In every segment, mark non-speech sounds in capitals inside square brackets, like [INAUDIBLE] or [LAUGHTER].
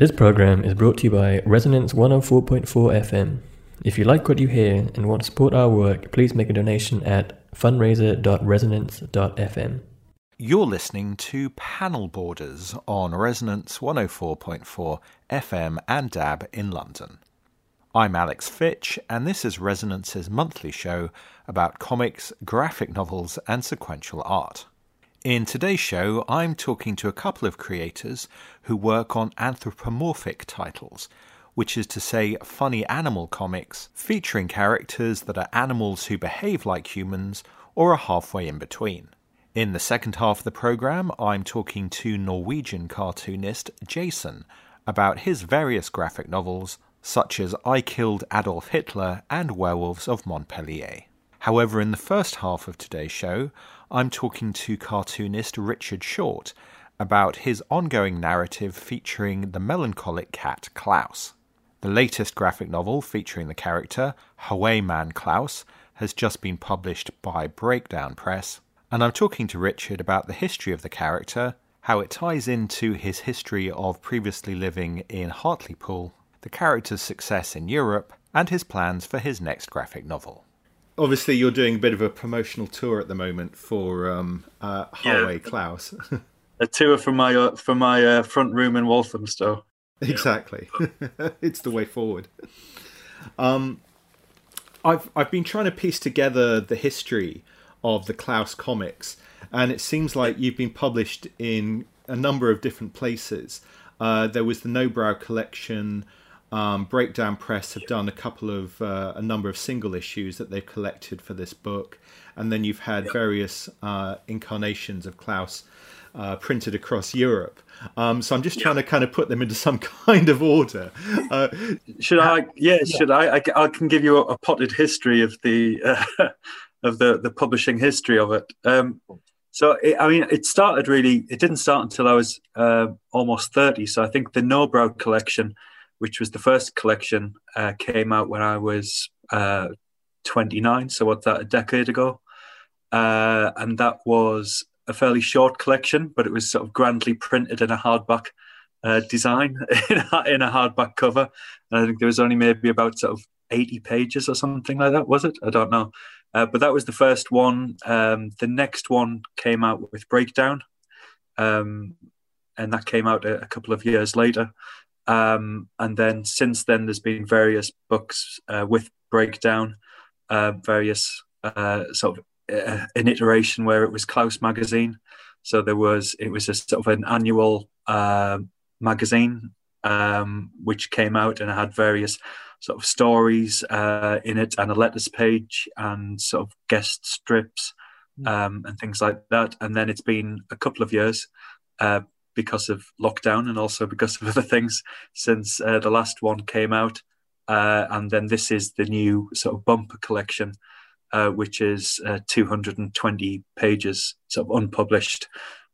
This program is brought to you by Resonance 104.4 FM. If you like what you hear and want to support our work, please make a donation at fundraiser.resonance.fm. You're listening to Panel Borders on Resonance 104.4 FM and DAB in London. I'm Alex Fitch, and this is Resonance's monthly show about comics, graphic novels, and sequential art. In today's show, I'm talking to a couple of creators who work on anthropomorphic titles, which is to say, funny animal comics featuring characters that are animals who behave like humans or are halfway in between. In the second half of the programme, I'm talking to Norwegian cartoonist Jason about his various graphic novels, such as I Killed Adolf Hitler and Werewolves of Montpellier. However, in the first half of today's show, I'm talking to cartoonist Richard Short about his ongoing narrative featuring the melancholic cat Klaus. The latest graphic novel featuring the character, Hawaii Man Klaus, has just been published by Breakdown Press, and I'm talking to Richard about the history of the character, how it ties into his history of previously living in Hartlepool, the character's success in Europe, and his plans for his next graphic novel obviously you're doing a bit of a promotional tour at the moment for um, uh, Harway yeah. Klaus. [LAUGHS] a tour from my uh, from my uh, front room in Walthamstow. [LAUGHS] Exactly, [LAUGHS] it's the way forward. Um, I've I've been trying to piece together the history of the Klaus comics, and it seems like you've been published in a number of different places. Uh, there was the Nobrow collection. Um, Breakdown Press have done a couple of uh, a number of single issues that they've collected for this book, and then you've had various uh, incarnations of Klaus uh, printed across Europe. Um, so I'm just trying to kind of put them into some [LAUGHS] kind of order. Uh, should I? Yeah, yeah. should I, I? I, can give you a, a potted history of the uh, [LAUGHS] of the the publishing history of it. Um, so it, I mean, it started really. It didn't start until I was uh, almost thirty. So I think the Nobrow collection which was the first collection, uh, came out when I was uh, 29. So what's that? A decade ago, uh, and that was a fairly short collection, but it was sort of grandly printed in a hardback uh, design [LAUGHS] in a, in a hardback cover. And I think there was only maybe about sort of 80 pages or something like that. Was it? I don't know. Uh, but that was the first one. Um, the next one came out with Breakdown, um, and that came out a, a couple of years later. Um, and then since then, there's been various books uh, with breakdown, uh, various uh, sort of uh, an iteration where it was Klaus magazine. So there was it was a sort of an annual uh, magazine um, which came out and had various sort of stories uh, in it and a letters page and sort of guest strips hmm. um, and things like that. And then it's been a couple of years uh, because of lockdown and also because of [LAUGHS] other things since uh, the last one came out. Uh, and then this is the new sort of bumper collection, uh, which is uh, 220 pages, sort of unpublished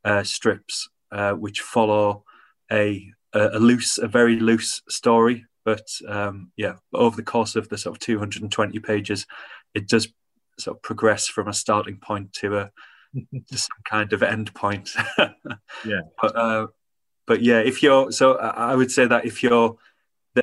uh, strips, uh, which follow a, a, loose, a very loose story. But um, yeah, over the course of the sort of 220 pages, it does sort of progress from a starting point to a [LAUGHS] some kind of endpoint. yeah. [LAUGHS] But, uh, but yeah, if you're so, I would say that if you're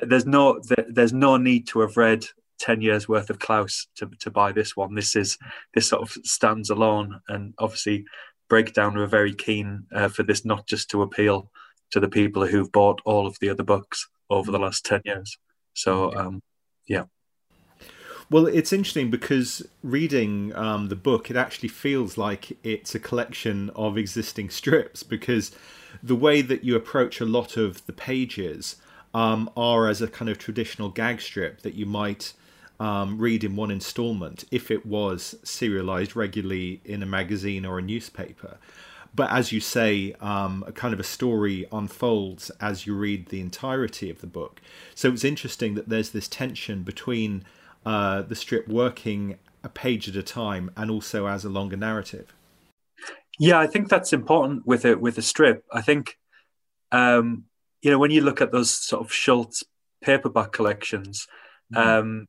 there's no there's no need to have read 10 years worth of Klaus to, to buy this one. This is this sort of stands alone, and obviously, Breakdown were very keen uh, for this not just to appeal to the people who've bought all of the other books over the last 10 years. So, um, yeah. Well, it's interesting because reading um, the book, it actually feels like it's a collection of existing strips because the way that you approach a lot of the pages um, are as a kind of traditional gag strip that you might um, read in one installment if it was serialized regularly in a magazine or a newspaper. But as you say, um, a kind of a story unfolds as you read the entirety of the book. So it's interesting that there's this tension between uh, the strip working a page at a time and also as a longer narrative. Yeah, I think that's important with it with a strip. I think um, you know when you look at those sort of Schulz paperback collections, mm-hmm. um,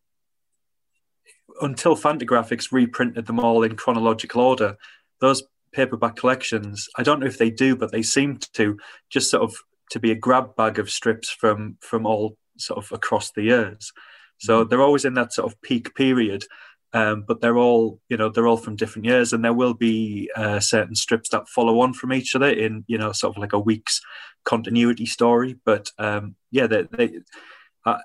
until Fantagraphics reprinted them all in chronological order, those paperback collections, I don't know if they do, but they seem to just sort of to be a grab bag of strips from from all sort of across the years. So they're always in that sort of peak period, um, but they're all you know they're all from different years, and there will be uh, certain strips that follow on from each other in you know sort of like a week's continuity story. But um, yeah, they they, uh,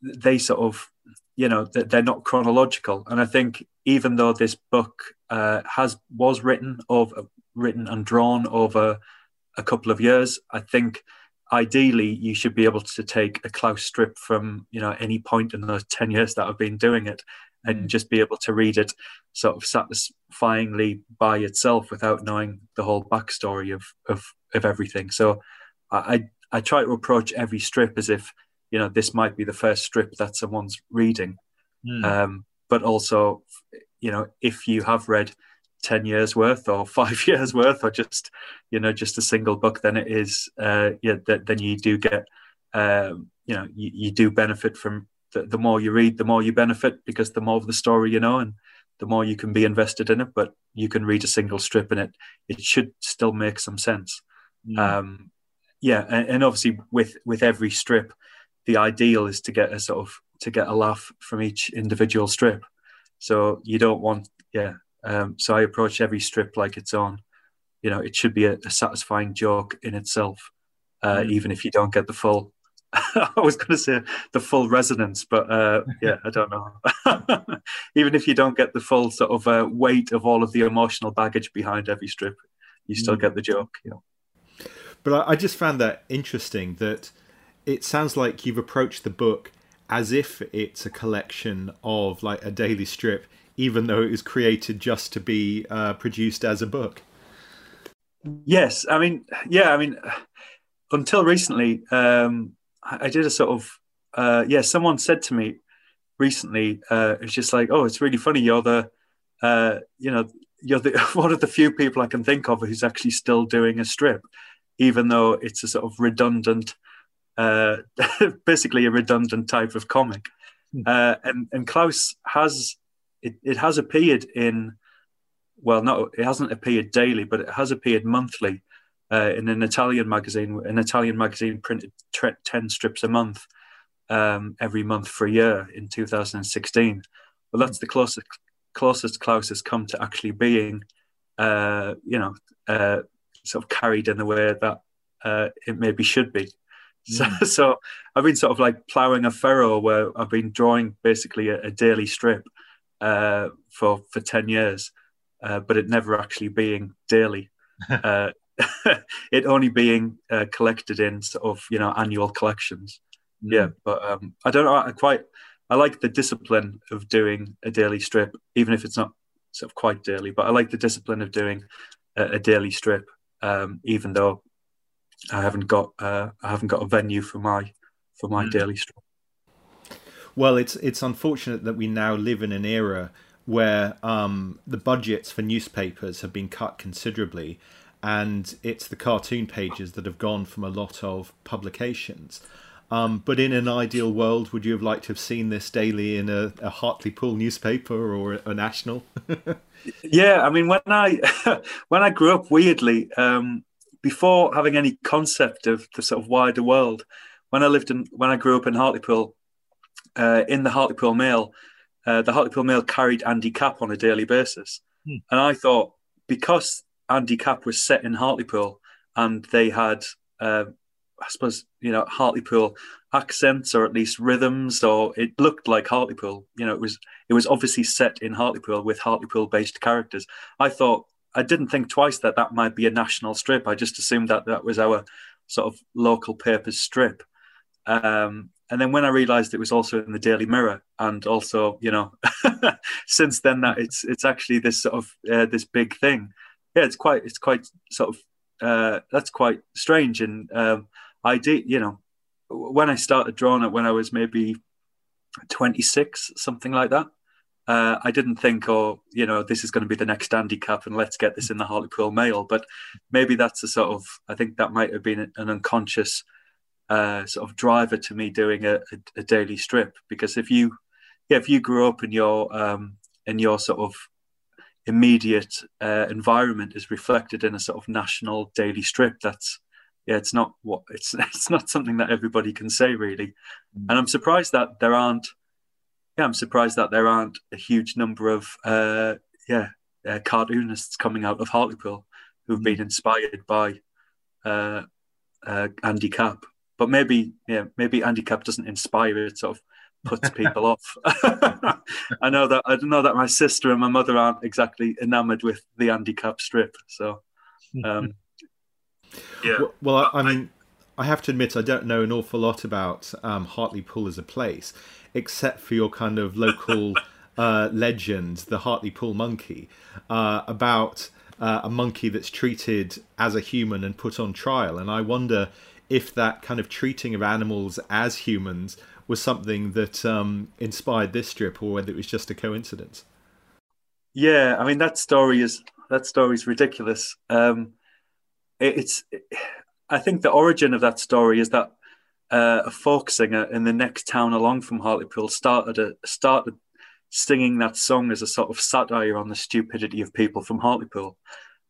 they sort of you know they're not chronological, and I think even though this book uh, has was written of written and drawn over a couple of years, I think ideally you should be able to take a Klaus strip from you know any point in the 10 years that I've been doing it and mm. just be able to read it sort of satisfyingly by itself without knowing the whole backstory of of, of everything so I I try to approach every strip as if you know this might be the first strip that someone's reading mm. um, but also you know if you have read 10 years worth or [LAUGHS] five years worth or just you know just a single book then it is uh yeah th- then you do get um you know you, you do benefit from the, the more you read the more you benefit because the more of the story you know and the more you can be invested in it but you can read a single strip and it it should still make some sense mm. um yeah and, and obviously with with every strip the ideal is to get a sort of to get a laugh from each individual strip so you don't want yeah um, so I approach every strip like it's on. You know, it should be a, a satisfying joke in itself, uh, mm. even if you don't get the full. [LAUGHS] I was going to say the full resonance, but uh, [LAUGHS] yeah, I don't know. [LAUGHS] even if you don't get the full sort of uh, weight of all of the emotional baggage behind every strip, you still mm. get the joke. You know. But I just found that interesting that it sounds like you've approached the book as if it's a collection of like a daily strip even though it was created just to be uh, produced as a book. Yes, I mean, yeah, I mean, until recently, um, I did a sort of, uh, yeah, someone said to me recently, uh, it's just like, oh, it's really funny. You're the, uh, you know, you're the [LAUGHS] one of the few people I can think of who's actually still doing a strip, even though it's a sort of redundant, uh, [LAUGHS] basically a redundant type of comic. Hmm. Uh, and and Klaus has it, it has appeared in well not it hasn't appeared daily but it has appeared monthly uh, in an italian magazine an italian magazine printed 10 strips a month um, every month for a year in 2016 well that's the closest closest klaus has come to actually being uh, you know uh, sort of carried in the way that uh, it maybe should be so, mm. [LAUGHS] so I've been sort of like ploughing a furrow where I've been drawing basically a, a daily strip uh, for for ten years, uh, but it never actually being daily. [LAUGHS] uh, [LAUGHS] it only being uh, collected in sort of you know annual collections. Mm. Yeah, but um, I don't know. I quite I like the discipline of doing a daily strip, even if it's not sort of quite daily. But I like the discipline of doing a, a daily strip, um, even though I haven't got uh, I haven't got a venue for my for my mm. daily strip. Well, it's it's unfortunate that we now live in an era where um, the budgets for newspapers have been cut considerably, and it's the cartoon pages that have gone from a lot of publications. Um, but in an ideal world, would you have liked to have seen this daily in a, a Hartlepool newspaper or a national? [LAUGHS] yeah, I mean, when I [LAUGHS] when I grew up, weirdly, um, before having any concept of the sort of wider world, when I lived in when I grew up in Hartlepool, uh, in the Hartlepool Mail, uh, the Hartlepool Mail carried Andy Capp on a daily basis. Hmm. And I thought because Andy Capp was set in Hartlepool and they had, uh, I suppose, you know, Hartlepool accents or at least rhythms, or it looked like Hartlepool. You know, it was it was obviously set in Hartlepool with Hartlepool-based characters. I thought I didn't think twice that that might be a national strip. I just assumed that that was our sort of local paper's strip. Um, and then when I realised it was also in the Daily Mirror, and also you know, [LAUGHS] since then that it's it's actually this sort of uh, this big thing. Yeah, it's quite it's quite sort of uh, that's quite strange. And um, I did you know when I started drawing it when I was maybe twenty six, something like that. Uh, I didn't think, oh, you know, this is going to be the next Andy Capp, and let's get this in the Hartlepool Mail. But maybe that's a sort of, I think that might have been an unconscious uh, sort of driver to me doing a, a, a, daily strip because if you yeah if you grew up in your um, in your sort of immediate uh, environment is reflected in a sort of national daily strip that's yeah, it's not what [LAUGHS] it's it's not something that everybody can say really, mm. and I'm surprised that there aren't. Yeah, I'm surprised that there aren't a huge number of uh, yeah uh, cartoonists coming out of Hartlepool who've mm. been inspired by uh, uh, Andy Capp. But maybe yeah, maybe Andy Capp doesn't inspire it. Sort of puts [LAUGHS] people off. [LAUGHS] I know that I know that my sister and my mother aren't exactly enamored with the Andy Capp strip. So um, [LAUGHS] yeah. Well, well I, I, mean, I have to admit, I don't know an awful lot about um, Hartlepool as a place, except for your kind of local uh, legend, the Hartlepool monkey, uh, about uh, a monkey that's treated as a human and put on trial. And I wonder if that kind of treating of animals as humans was something that um, inspired this strip, or whether it was just a coincidence. Yeah, I mean that story is that story is ridiculous. Um, it's I think the origin of that story is that uh, a folk singer in the next town along from Hartlepool started a, started singing that song as a sort of satire on the stupidity of people from Hartlepool.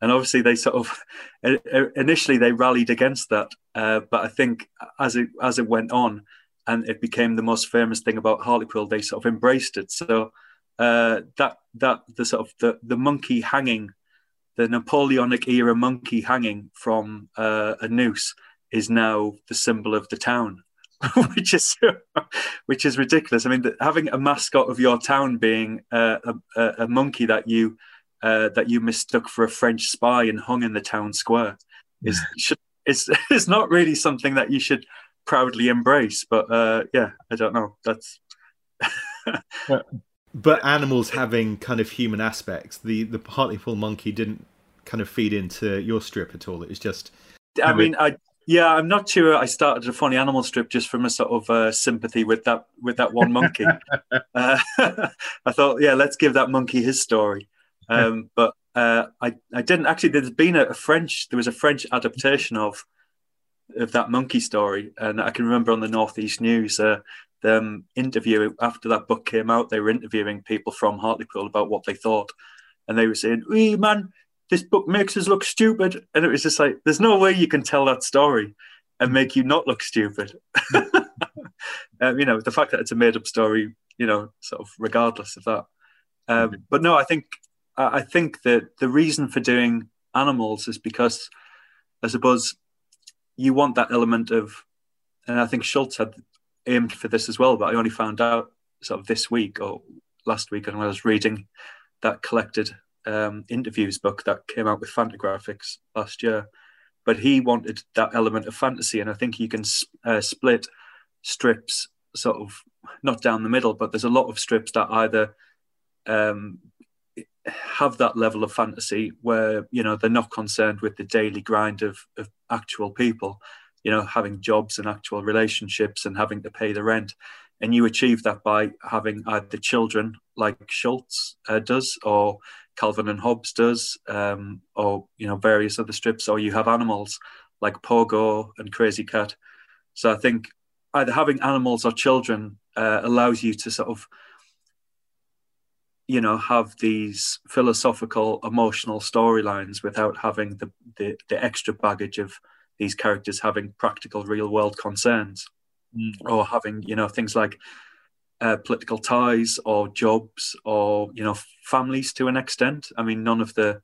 And obviously, they sort of [LAUGHS] initially they rallied against that, uh, but I think as it as it went on, and it became the most famous thing about Hartlepool, they sort of embraced it. So uh, that that the sort of the the monkey hanging the Napoleonic era monkey hanging from uh, a noose is now the symbol of the town, [LAUGHS] which is [LAUGHS] which is ridiculous. I mean, having a mascot of your town being uh, a, a, monkey that you uh, that you mistook for a French spy and hung in the town square is should, is is not really something that you should proudly embrace. But uh, yeah, I don't know. That's [LAUGHS] but animals having kind of human aspects. The the Hartlepool monkey didn't kind of feed into your strip at all. It was just. I mean, I yeah, I'm not sure. I started a funny animal strip just from a sort of uh, sympathy with that with that one monkey. [LAUGHS] uh, [LAUGHS] I thought, yeah, let's give that monkey his story. Um, but uh, I I didn't actually. There's been a, a French. There was a French adaptation of of that monkey story, and I can remember on the Northeast News. Uh, them interview after that book came out, they were interviewing people from Hartlepool about what they thought, and they were saying, "We man, this book makes us look stupid," and it was just like, "There's no way you can tell that story and make you not look stupid." [LAUGHS] um, you know, the fact that it's a made-up story, you know, sort of regardless of that. Um, mm-hmm. But no, I think I think that the reason for doing animals is because, I suppose, you want that element of, and I think Schulz had aimed for this as well, but I only found out sort of this week or last week when I was reading that collected um, interviews book that came out with Fantagraphics last year. But he wanted that element of fantasy, and I think you can uh, split strips sort of not down the middle, but there's a lot of strips that either um, have that level of fantasy where you know they're not concerned with the daily grind of, of actual people you know, having jobs and actual relationships and having to pay the rent. And you achieve that by having either children like Schulz uh, does, or Calvin and Hobbes does, um, or you know various other strips, or you have animals like Pogo and Krazy Kat. So I think either having animals or children uh, allows you to sort of you know have these philosophical emotional storylines without having the, the, the extra baggage of these characters having practical real world concerns. Mm. or having you know things like uh, political ties or jobs or you know families to an extent. I mean none of the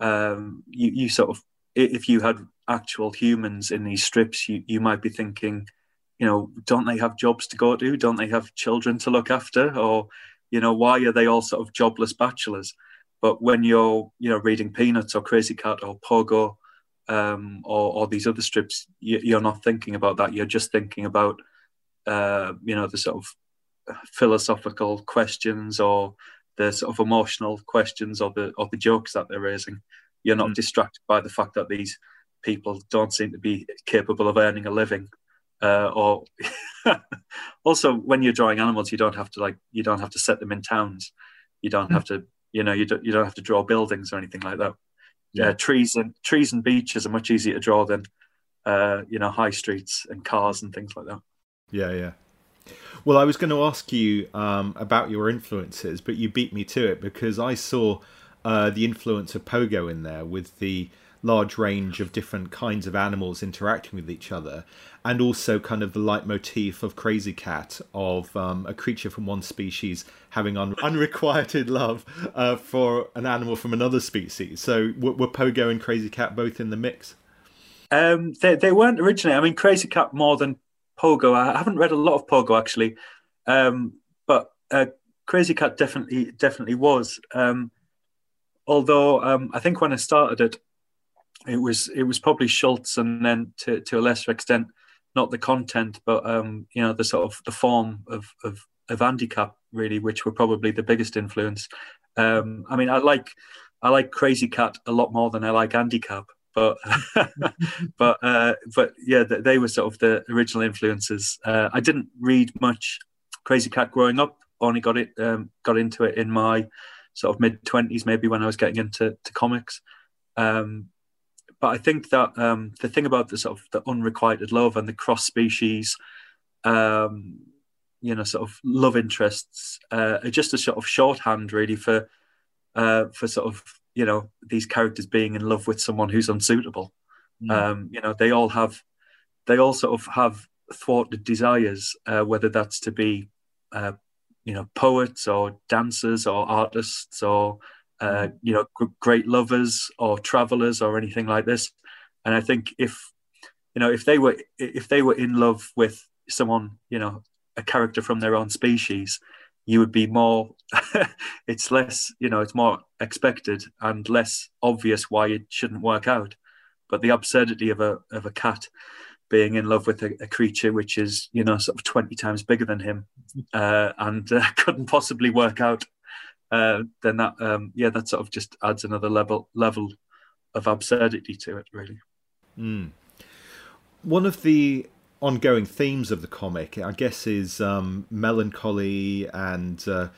um, you, you sort of if you had actual humans in these strips you, you might be thinking you know don't they have jobs to go to? Don't they have children to look after? Or you know why are they all sort of jobless bachelors but when you're you know reading peanuts or Krazy Kat or pogo um, or, or, these other strips, you, are not thinking about that. You're just thinking about, uh, you know, the sort of philosophical questions or the sort of emotional questions or the or the jokes that they're raising. You're not mm. distracted by the fact that these people don't seem to be capable of earning a living. Uh, or [LAUGHS] also, when you're drawing animals, you don't have to like you don't have to set them in towns. You don't mm. have to, you know, you don't you don't have to draw buildings or anything like that yeah. Uh, trees and trees and beaches are much easier to draw than uh, you know high streets and cars and things like that. Yeah, yeah. Well, I was going to ask you um, about your influences, but you beat me to it because I saw uh, the influence of Pogo in there with the large range of different kinds of animals interacting with each other, and also kind of the leitmotif of Krazy Kat of um, a creature from one species having un- unrequited love uh, for an animal from another species. So were, were Pogo and Krazy Kat both in the mix? Um, they they weren't originally. I mean, Krazy Kat more than Pogo. I haven't read a lot of Pogo actually, um, but uh, Krazy Kat definitely definitely was. Um, although um, I think when I started it, it was it was probably Schulz, and then to to a lesser extent, not the content, but um, you know the sort of the form of of of Andy Capp really, which were probably the biggest influence. Um, I mean, I like I like Krazy Kat a lot more than I like Andy Capp, but [LAUGHS] but uh, but yeah, they were sort of the original influences. Uh, I didn't read much Krazy Kat growing up. Only got it um, got into it in my sort of mid twenties, maybe when I was getting into to comics. Um, but I think that um, the thing about the sort of the unrequited love and the cross species, um, you know, sort of love interests uh, are just a sort of shorthand really for uh, for sort of you know these characters being in love with someone who's unsuitable. Mm. Um, you know, they all have they all sort of have thwarted desires, uh, whether that's to be uh, you know poets or dancers or artists or uh, you know great lovers or travelers or anything like this. And i think if you know if they were if they were in love with someone you know a character from their own species you would be more [LAUGHS] it's less you know it's more expected and less obvious why it shouldn't work out. But the absurdity of a of a cat being in love with a, a, creature which is you know sort of 20 times bigger than him uh, and uh, [LAUGHS] couldn't possibly work out uh, then that um, yeah that sort of just adds another level level of absurdity to it really mm. one of the ongoing themes of the comic i guess is um, melancholy and uh,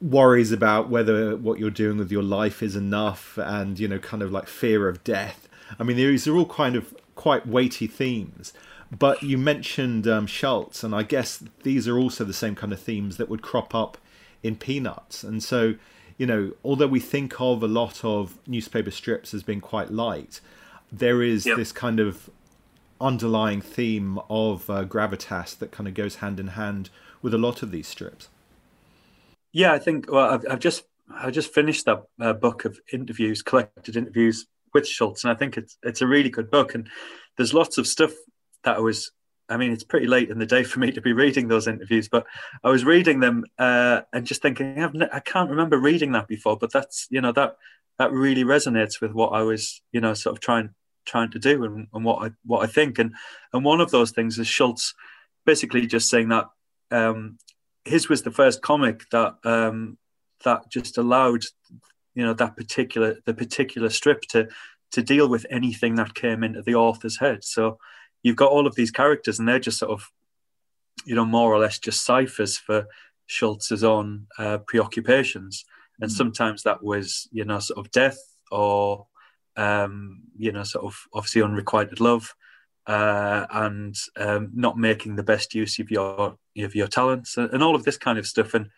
worries about whether what you're doing with your life is enough and you know kind of like fear of death I mean, these are all kind of quite weighty themes. But you mentioned um, Schulz, and I guess these are also the same kind of themes that would crop up in Peanuts. And so, you know, although we think of a lot of newspaper strips as being quite light, there is yep. this kind of underlying theme of uh, gravitas that kind of goes hand in hand with a lot of these strips. Yeah, I think. Well, I've, I've just I just finished that uh, book of interviews, collected interviews with Schulz, and I think it's it's a really good book. And there's lots of stuff that I was. I mean, it's pretty late in the day for me to be reading those interviews, but I was reading them uh, and just thinking, I've I can't remember reading that before. But that's you know that that really resonates with what I was you know sort of trying trying to do and, and what I what I think. And and one of those things is Schulz basically just saying that um, his was the first comic that um, that just allowed you know that particular the particular strip to to deal with anything that came into the author's head. So you've got all of these characters, and they're just sort of you know more or less just ciphers for Schulz's own uh, preoccupations, and mm. sometimes that was you know sort of death or um, you know sort of obviously unrequited love. Uh, and um, not making the best use of your of your talents and, and all of this kind of stuff. And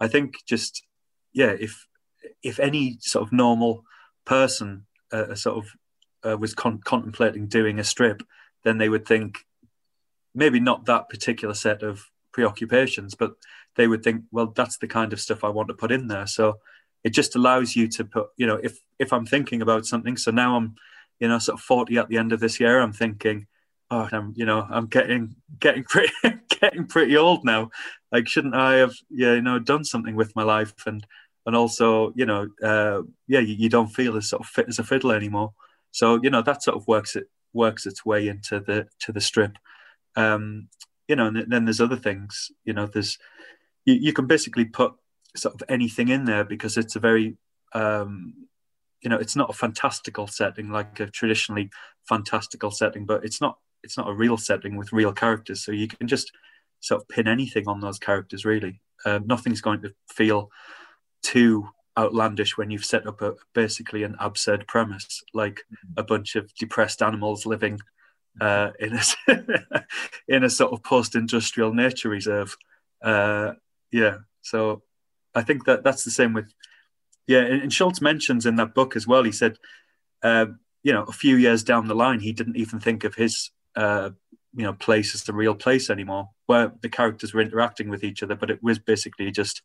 I think just yeah, if if any sort of normal person uh, sort of uh, was con- contemplating doing a strip, then they would think maybe not that particular set of preoccupations, but they would think, well, that's the kind of stuff I want to put in there. So it just allows you to put, you know, if if I'm thinking about something, so now I'm, you know, sort of 40 at the end of this year, I'm thinking, oh, I'm, you know, I'm getting getting [LAUGHS] pretty getting pretty old now. Like, shouldn't I have, yeah, you know, done something with my life and and also you know uh, yeah you, you, don't feel as sort of fit as a fiddle anymore so you know that sort of works it works its way into the to the strip. Um, you know and then there's other things you know there's you, you can basically put sort of anything in there because it's a very um, you know it's not a fantastical setting like a traditionally fantastical setting but it's not it's not a real setting with real characters. So you can just sort of pin anything on those characters really. Uh, nothing's going to feel too outlandish when you've set up a basically an absurd premise, like mm-hmm. a bunch of depressed animals living uh, in a [LAUGHS] in a sort of post-industrial nature reserve. Uh, yeah, so I think that that's the same with yeah. And Schulz mentions in that book as well. He said um, you know, a few years down the line, he didn't even think of his, uh, you know, place as the real place anymore, where the characters were interacting with each other. But it was basically just,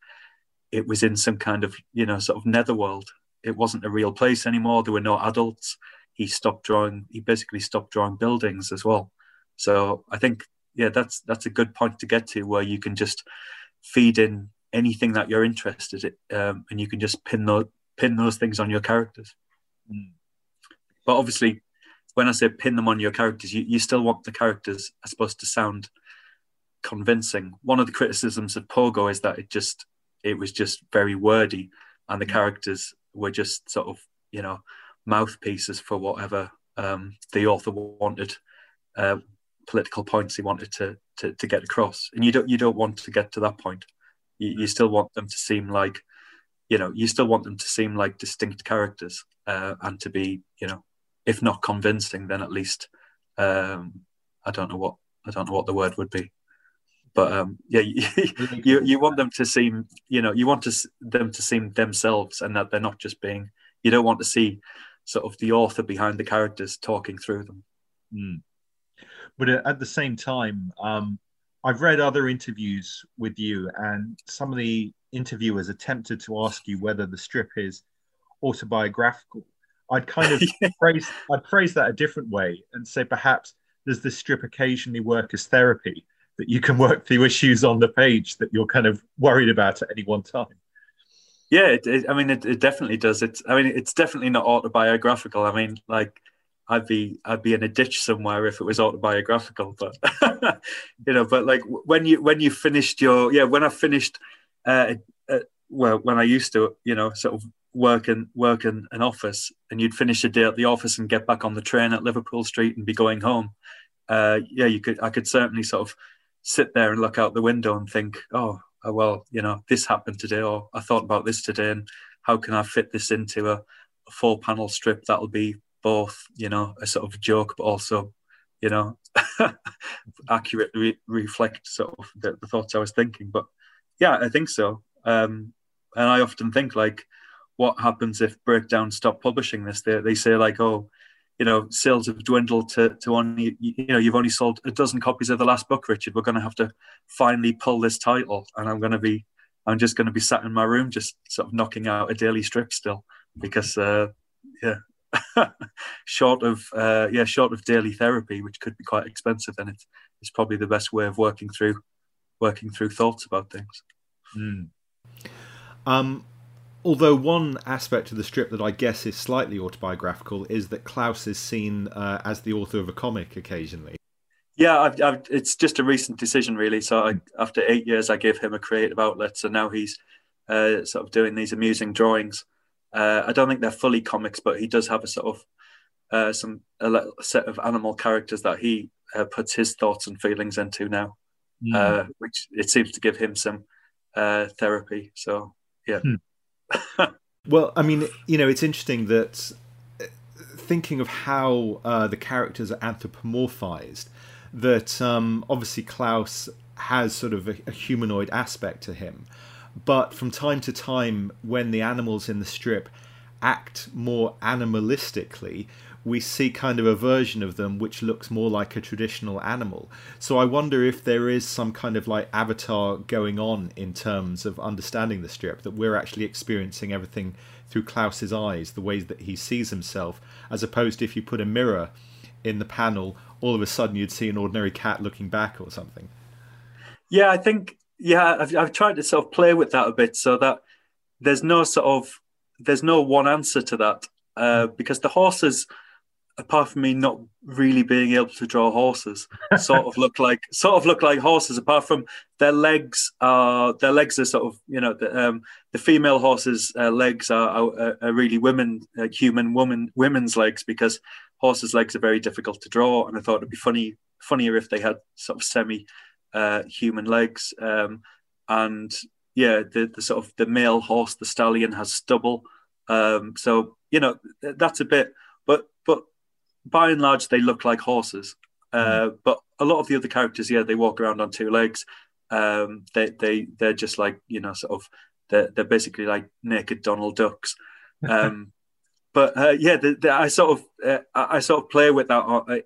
it was in some kind of, you know, sort of netherworld. It wasn't a real place anymore. There were no adults. He stopped drawing. He basically stopped drawing buildings as well. So I think, yeah, that's that's a good point to get to where you can just feed in anything that you're interested in, um, and you can just pin those pin those things on your characters. Mm. But obviously, when I say pin them on your characters, you, you still want the characters, I suppose, to sound convincing. One of the criticisms of Pogo is that it just it was just very wordy, and the mm. characters were just sort of you know mouthpieces for whatever um, the author wanted, uh, political points he wanted to, to to get across. And you don't you don't want to get to that point. You, you still want them to seem like, you know, you still want them to seem like distinct characters uh, and to be, you know, if not convincing, then at least um, I don't know what I don't know what the word would be. But um, yeah, [LAUGHS] you, you want them to seem, you know, you want to, them to seem themselves, and that they're not just being. You don't want to see sort of the author behind the characters talking through them. Mm. But uh, at the same time, um, I've read other interviews with you, and some of the interviewers attempted to ask you whether the strip is autobiographical. I'd kind of [LAUGHS] yeah. phrase I'd phrase that a different way and say perhaps does the strip occasionally work as therapy that you can work through issues on the page that you're kind of worried about at any one time. Yeah, it, it, I mean, it, it definitely does. It's, I mean, it's definitely not autobiographical. I mean, like I'd be I'd be in a ditch somewhere if it was autobiographical. But [LAUGHS] you know, but like when you when you finished your yeah when I finished, uh, uh, well when I used to you know sort of work in work in an office and you'd finish a day at the office and get back on the train at Liverpool Street and be going home. Uh, yeah, you could I could certainly sort of sit there and look out the window and think, oh, oh well, you know, this happened today, or I thought about this today, and how can I fit this into a, a four panel strip that'll be both, you know, a sort of joke, but also, you know, [LAUGHS] accurately reflect sort of the, the, thoughts I was thinking. But yeah, I think so. Um, and I often think like, what happens if Breakdown stop publishing this? They, they say like, oh, you know, sales have dwindled to, to only, you know, you've only sold a dozen copies of the last book, Richard. We're going to have to finally pull this title. And I'm going to be, I'm just going to be sat in my room, just sort of knocking out a daily strip still because, uh, yeah, [LAUGHS] short of uh, yeah, short of daily therapy, which could be quite expensive, then it's it's probably the best way of working through working through thoughts about things. Mm. Um, although one aspect of the strip that I guess is slightly autobiographical is that Klaus is seen uh, as the author of a comic occasionally. Yeah, I've, I've, it's just a recent decision, really. So I, after eight years, I gave him a creative outlet. So now he's uh, sort of doing these amusing drawings uh, I don't think they're fully comics, but he does have a sort of uh, some a set of animal characters that he uh, puts his thoughts and feelings into now, mm. which it seems to give him some uh, therapy. So yeah. Hmm. [LAUGHS] well, I mean, you know, it's interesting that uh, thinking of how the characters are anthropomorphized, that um, obviously Klaus has sort of a, a humanoid aspect to him. But from time to time, when the animals in the strip act more animalistically, we see kind of a version of them which looks more like a traditional animal. So I wonder if there is some kind of like avatar going on in terms of understanding the strip, that we're actually experiencing everything through Klaus's eyes, the ways that he sees himself, as opposed to if you put a mirror in the panel, all of a sudden you'd see an ordinary cat looking back or something. Yeah, I think yeah, I've, I've tried to sort of play with that a bit so that there's no sort of there's no one answer to that uh, because the horses, apart from me not really being able to draw horses, sort of look like [LAUGHS] sort of look like horses. Apart from their legs are their legs are sort of you know the, um, the female horses' uh, legs are, are, are, really women human woman women's legs because horses' legs are very difficult to draw, and I thought it'd be funny funnier if they had sort of semi uh, human legs. Um, and yeah, the, the sort of the male horse, the stallion, has stubble. Um, so you know that's a bit, but but by and large they look like horses. Uh, mm. But a lot of the other characters, yeah, they walk around on two legs. Um, they they they're just like you know sort of they're they're basically like naked Donald Ducks. [LAUGHS] Um, but uh, yeah, the, the, I sort of uh, I sort of play with that uh,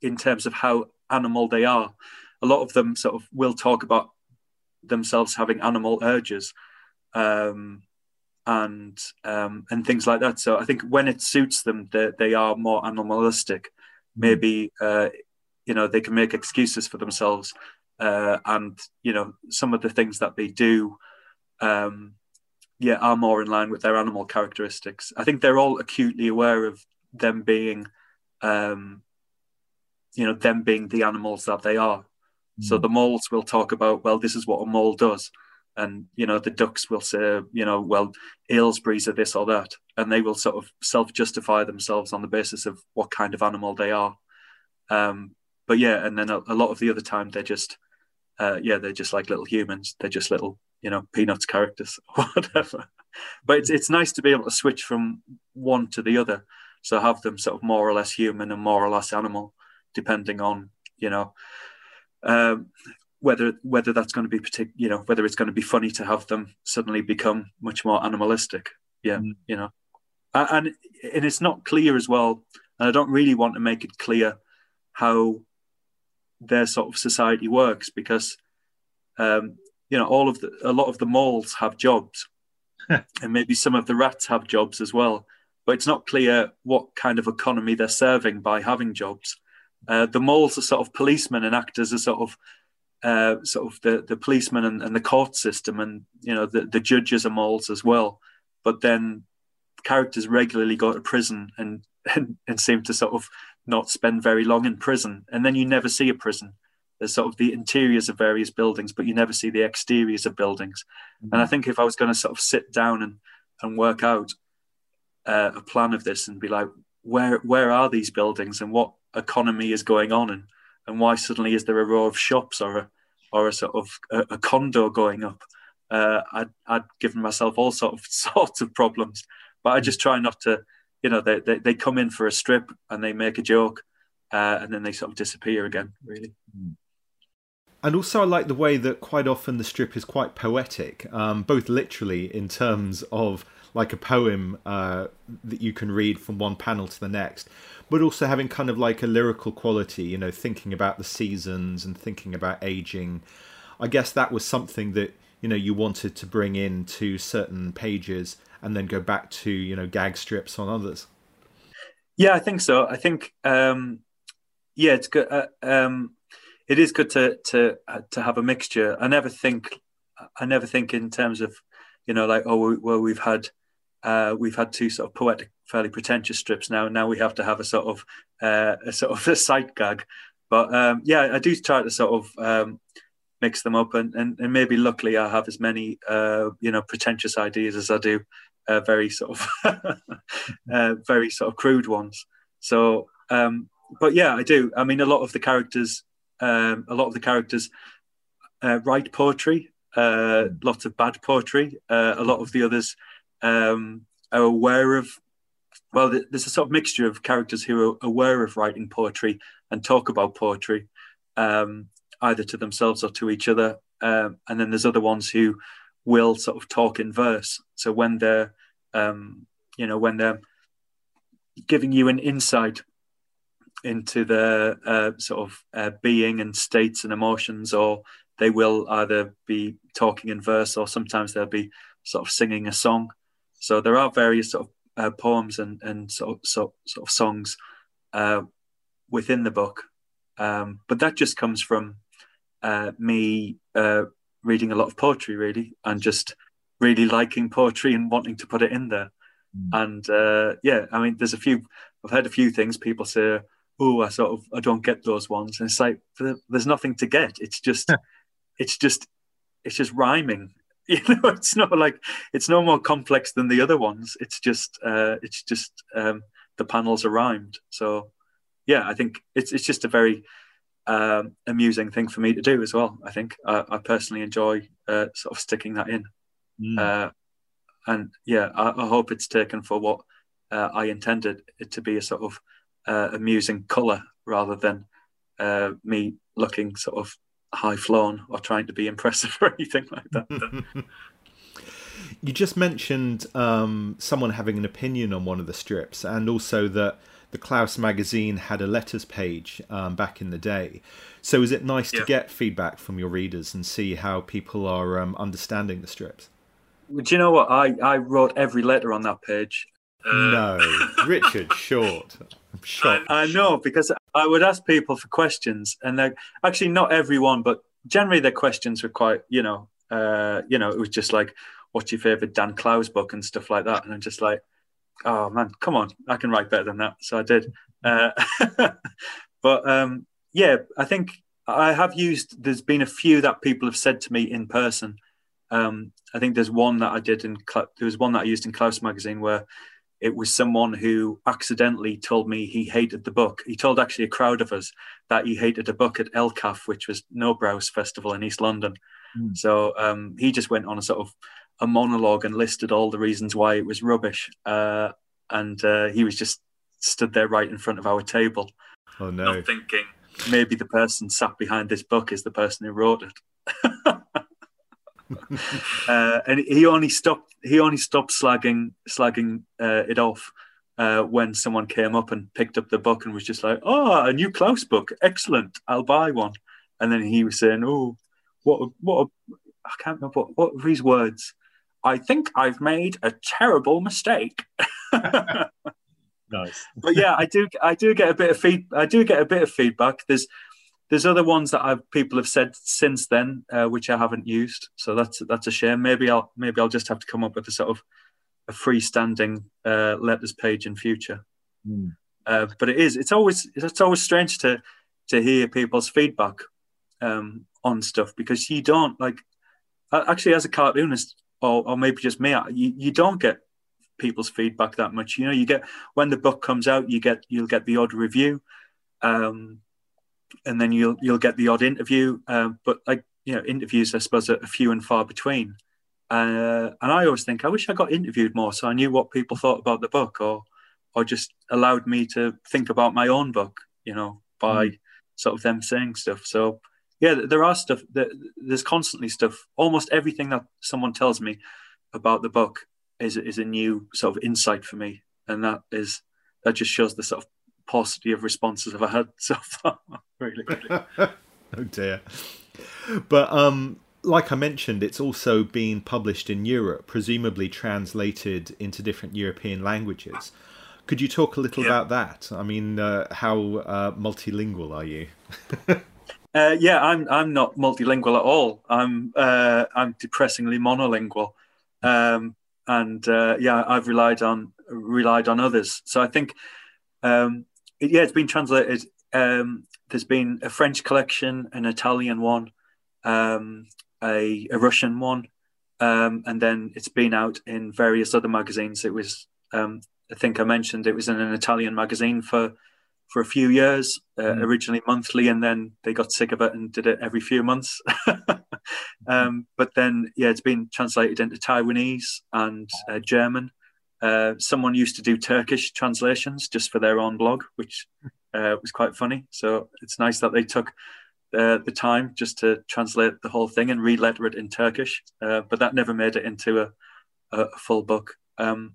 in terms of how animal they are. A lot of them sort of will talk about themselves having animal urges, um, and um, and things like that. So I think when it suits them, they, they are more animalistic. Mm-hmm. Maybe uh, you know they can make excuses for themselves, uh, and you know some of the things that they do. Um, yeah, are more in line with their animal characteristics. I think they're all acutely aware of them being, um, you know, them being the animals that they are. Mm. So the moles will talk about, well, this is what a mole does, and you know, the ducks will say, you know, well, Aylesbury's are this or that, and they will sort of self-justify themselves on the basis of what kind of animal they are. Um, but yeah, and then a, a lot of the other time they're just, uh, yeah, they're just like little humans. They're just little you know peanuts characters [LAUGHS] whatever but it's, it's nice to be able to switch from one to the other so have them sort of more or less human and more or less animal depending on you know um, whether whether that's going to be particular you know whether it's going to be funny to have them suddenly become much more animalistic. Yeah mm. you know. And and it's not clear as well and i don't really want to make it clear how their sort of society works because um, you know all of the a lot of the moles have jobs. [LAUGHS] And maybe some of the rats have jobs as well but it's not clear what kind of economy they're serving by having jobs. Uh, the moles are sort of policemen and actors are sort of uh, sort of the, the policemen and, and, the court system and you know the, the judges are moles as well but then characters regularly go to prison and, [LAUGHS] and and seem to sort of not spend very long in prison and then you never see a prison there's sort of the interiors of various buildings, but you never see the exteriors of buildings. Mm-hmm. And I think if I was going to sort of sit down and, and work out uh, a plan of this and be like, where where are these buildings and what economy is going on and and why suddenly is there a row of shops or a or a sort of a, a condo going up? Uh, I'd, I'd given myself all sort of [LAUGHS] sorts of problems, but I just try not to. You know, they, they, they come in for a strip and they make a joke, uh, and then they sort of disappear again. Really. Mm and also I like the way that quite often the strip is quite poetic, um, both literally in terms of like a poem uh, that you can read from one panel to the next, but also having kind of like a lyrical quality, you know, thinking about the seasons and thinking about aging. I guess that was something that you know you wanted to bring in to certain pages and then go back to you know gag strips on others. Yeah, I think so. I think um, yeah, it's good. Uh, um, it is good to to uh, to have a mixture. I never think I never think in terms of you know like oh well we've had uh, we've had two sort of poetic, fairly pretentious strips now. Now we have to have a sort of uh, a sort of [LAUGHS] a sight gag. But um, yeah, I do try to sort of um, mix them up, and, and, and maybe luckily I have as many uh, you know pretentious ideas as I do uh, very sort of [LAUGHS] uh, very sort of crude ones. So, um, but yeah, I do. I mean, a lot of the characters um, a lot of the characters uh, write poetry, uh, hmm. lots of bad poetry. Uh, a lot of the others um, are aware of. Well, there's a sort of mixture of characters who are aware of writing poetry and talk about poetry, um, either to themselves or to each other. Um, and then there's other ones who will sort of talk in verse. So when they're, um, you know, when they're giving you an insight into their uh, sort of uh, being and states and emotions, or they will either be talking in verse or sometimes they'll be sort of singing a song. So there are various sort of uh, poems and, and sort, of, sort, sort of songs uh, within the book. Um, but that just comes from uh, me uh, reading a lot of poetry, really, and just really liking poetry and wanting to put it in there. Mm. And yeah, I mean, there's a few, I've heard a few things people say, oh, I sort of I don't get those ones. And it's like there's nothing to get. It's just it's just it's just rhyming. [LAUGHS] You know, it's not like it's no more complex than the other ones. It's just uh, it's just um, the panels are rhymed. So yeah, I think it's it's just a very um, amusing thing for me to do as well. I think I, I personally enjoy uh, sort of sticking that in. Mm. Uh, and yeah, I, I, hope it's taken for what uh, I intended it to be a sort of uh, amusing colour rather than uh, me looking sort of high flown or trying to be impressive [LAUGHS] or anything like that. [LAUGHS] you just mentioned um, someone having an opinion on one of the strips, and also that the Klaus magazine had a letters page um, back in the day. So is it nice yeah. to get feedback from your readers and see how people are um, understanding the strips? Do you know what? I, I wrote every letter on that page. Uh, no, Richard [LAUGHS] Short. I'm shocked. I, I know because I would ask people for questions, and they actually not everyone, but generally their questions were quite, you know, uh, you know, it was just like, "What's your favorite Dan Clowes book?" and stuff like that, and I'm just like, "Oh man, come on, I can write better than that." So I did. Uh, [LAUGHS] but um, yeah, I think I have used. There's been a few that people have said to me in person. Um, I think there's one that I did in. There was one that I used in Klaus magazine where it was someone who accidentally told me he hated the book. He told actually a crowd of us that he hated a book at ELCAF, which was Nobrow's Festival in East London. Mm. So um, he just went on a sort of a monologue and listed all the reasons why it was rubbish. Uh, and uh, he was just stood there right in front of our table. Oh no! Not thinking maybe the person sat behind this book is the person who wrote it. [LAUGHS] uh, and he only stopped. He only stopped slagging slagging uh, it off uh, when someone came up and picked up the book and was just like, "Oh, a new Klaus book, excellent! I'll buy one." And then he was saying, "Oh, what what I can't remember what, what were his words. I think I've made a terrible mistake." [LAUGHS] nice. but yeah, I do I do get a bit of feed I do get a bit of feedback. There's there's other ones that I've people have said since then, uh, which I haven't used. So that's that's a shame. Maybe I'll maybe I'll just have to come up with a sort of a freestanding uh, letters page in future. Mm. Uh, but it is it's always it's always strange to to hear people's feedback um, on stuff because you don't like actually as a cartoonist or, or maybe just me you, you don't get people's feedback that much you know you get when the book comes out you get you'll get the odd review um, and then you'll you'll get the odd interview. Uh, but like you know, interviews I suppose are few and far between. Uh, and I always think I wish I got interviewed more, so I knew what people thought about the book, or or just allowed me to think about my own book. You know, by mm. sort of them saying stuff. So yeah, there are stuff. There's constantly stuff. Almost everything that someone tells me about the book is is a new sort of insight for me, and that is that just shows the sort of paucity of responses I've had so far. [LAUGHS] really, really. [LAUGHS] oh dear. But um, like I mentioned, it's also been published in Europe, presumably translated into different European languages. Could you talk a little yeah. about that? I mean, uh, how uh, multilingual are you? [LAUGHS] uh, yeah, I'm. I'm not multilingual at all. I'm. Uh, I'm depressingly monolingual, um, and uh, yeah, I've relied on relied on others. So I think um, yeah, it's been translated. Um, there's been a French collection, an Italian one, um, a, a, Russian one, um, and then it's been out in various other magazines. It was, um, I think I mentioned, it was in an Italian magazine for for a few years, uh, mm. originally monthly, and then they got sick of it and did it every few months. [LAUGHS] Um, but then, yeah, it's been translated into Taiwanese and uh, German uh, someone used to do Turkish translations just for their own blog, which uh, was quite funny. So it's nice that they took uh, the time just to translate the whole thing and re-letter it in Turkish. Uh, but that never made it into a, a full book. Um,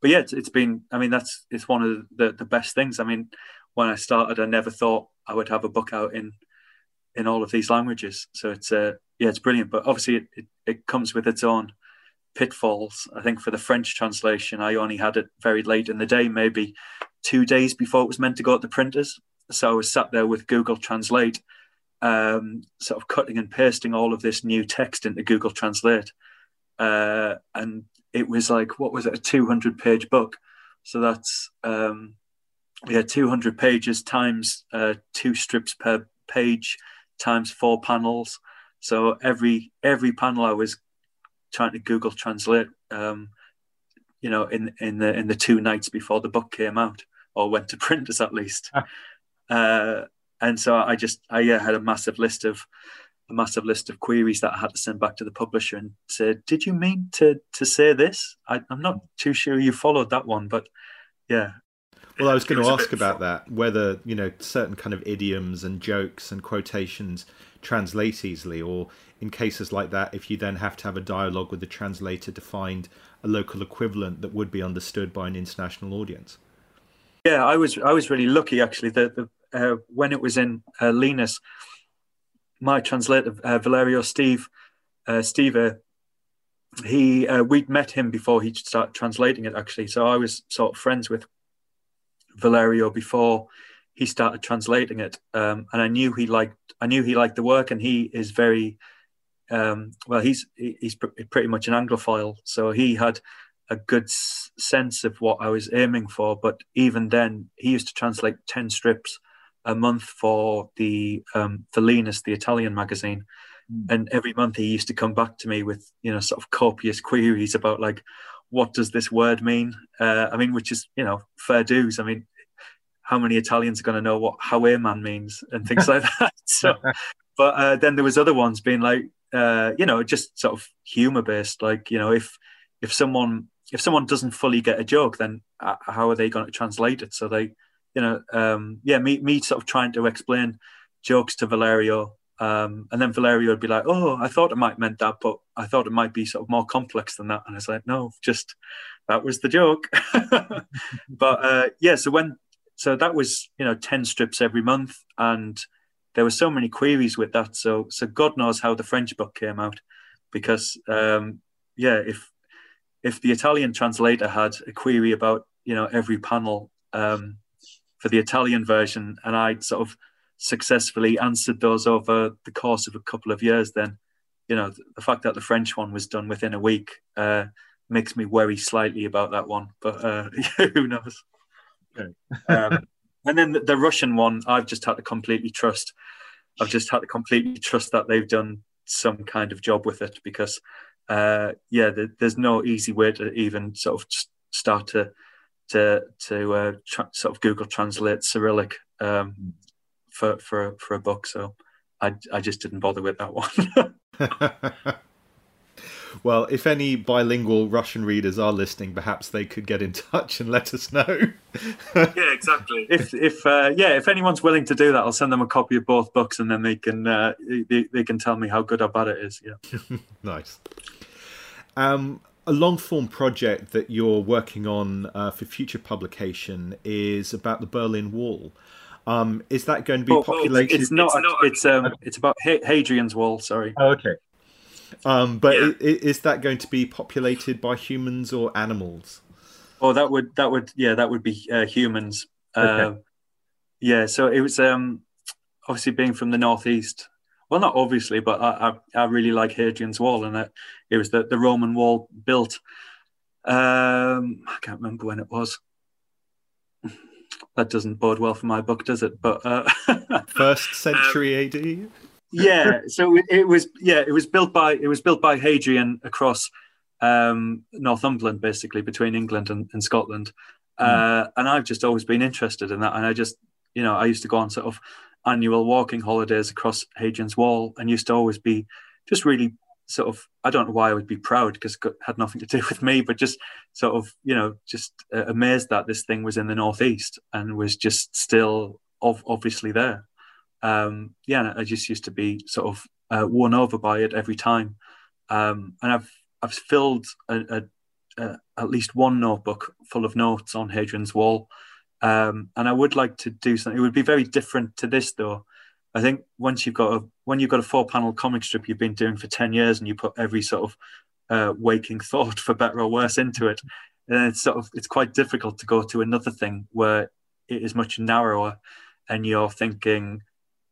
but yeah, it's, it's been. I mean, that's it's one of the the best things. I mean, when I started, I never thought I would have a book out in in all of these languages. So it's uh, yeah, it's brilliant. But obviously, it, it, it comes with its own pitfalls. I think for the French translation, I only had it very late in the day, maybe two days before it was meant to go at the printers. So I was sat there with Google Translate, um, sort of cutting and pasting all of this new text into Google Translate. Uh, and it was like, what was it, a 200 page book? So that's, um, yeah, 200 pages times uh, two strips per page times four panels. So every every panel I was trying to Google Translate, um, you know, in in the in the two nights before the book came out or went to [LAUGHS] printers at least. uh, and so I just I yeah, had a massive list of a massive list of queries that I had to send back to the publisher and said, "Did you mean to to say this? I, am not too sure you followed that one, but yeah." Well, I was going to ask about that whether you know certain kind of idioms and jokes and quotations translate easily, or in cases like that, if you then have to have a dialogue with the translator to find a local equivalent that would be understood by an international audience. Yeah, I was I was really lucky actually. that the uh, when it was in uh, Linus, my translator uh, Valerio Steve uh, Steve, uh, he uh, we'd met him before he started translating it actually. So I was sort of friends with Valerio before he started translating it, um, and I knew he liked I knew he liked the work, and he is very um, well. He's he's pretty much an Anglophile, so he had a good sense of what I was aiming for. But even then, he used to translate ten strips a month for the um, for Linus, the Italian magazine, mm. and every month he used to come back to me with you know sort of copious queries about like what does this word mean? Uh, I mean, which is you know fair dues. I mean, how many Italians are going to know what man means and things like that. [LAUGHS] So, [LAUGHS] but uh, then there was other ones being like, uh, you know, just sort of humor based. Like, you know, if if someone if someone doesn't fully get a joke, then uh, how are they going to translate it? So they, you know, um, yeah, me me sort of trying to explain jokes to Valerio. Um, and then Valerio would be like, "Oh, I thought it might meant that, but I thought it might be sort of more complex than that." And I was like, "No, just that was the joke." [LAUGHS] but uh, yeah, so when so that was you know 10 strips every month and there were so many queries with that. So so god knows how the french book came out because um yeah if if the italian translator had a query about you know every panel um for the italian version and i'd sort of successfully answered those over the course of a couple of years then you know the fact that the french one was done within a week uh makes me worry slightly about that one but uh [LAUGHS] who knows um, and then the, the, Russian one, I've just had to completely trust. I've just had to completely trust that they've done some kind of job with it because, uh, yeah, the, there's no easy way to even sort of start to to to uh, tra- sort of Google Translate Cyrillic um, for for for a book. So I I just didn't bother with that one. [LAUGHS] [LAUGHS] [LAUGHS] Well, if any bilingual Russian readers are listening, perhaps they could get in [LAUGHS] touch and let us know. yeah, exactly. If if uh, yeah, if anyone's willing to do that, I'll send them a copy of both books, and then they can uh, they, they can tell me how good or bad it is. Yeah, [LAUGHS] nice. Um, a long form project that you're working on uh, for future publication is about the Berlin Wall. Um, is that going to be oh, populated? Oh, it's not. It's, not, it's um. It's about Hadrian's Wall. Sorry. Oh, okay. Um, but yeah. is, is that going to be populated by humans or animals? Oh, that would that would yeah that would be uh, humans. Okay. Uh, yeah, so it was um, obviously being from the northeast. Well, not obviously, but I I, I really like Hadrian's Wall, and that it was the, the Roman wall built. Um, I can't remember when it was. That doesn't bode well for my book, does it? But uh, [LAUGHS] first century um, AD yeah, so it, it, was yeah, it was built by it was built by Hadrian across um, Northumberland, basically between England and, and Scotland. Mm. Uh, and I've just always been interested in that. And I just, you know, I used to go on sort of annual walking holidays across Hadrian's Wall, and used to always be just really sort of I don't know why I would be proud because it had nothing to do with me, but just sort of you know just uh, amazed that this thing was in the northeast and was just still ov- obviously there um, yeah, I just used to be sort of uh, won over by it every time. Um, and I've I've filled a, a, a, at least one notebook full of notes on Hadrian's Wall, um, and I would like to do something. It would be very different to this, though. I think once you've got a when you've got a four panel comic strip you've been doing for ten years, and you put every sort of uh, waking [LAUGHS] thought, for better or worse, into it, and it's sort of it's quite difficult to go to another thing where it is much narrower, and you're thinking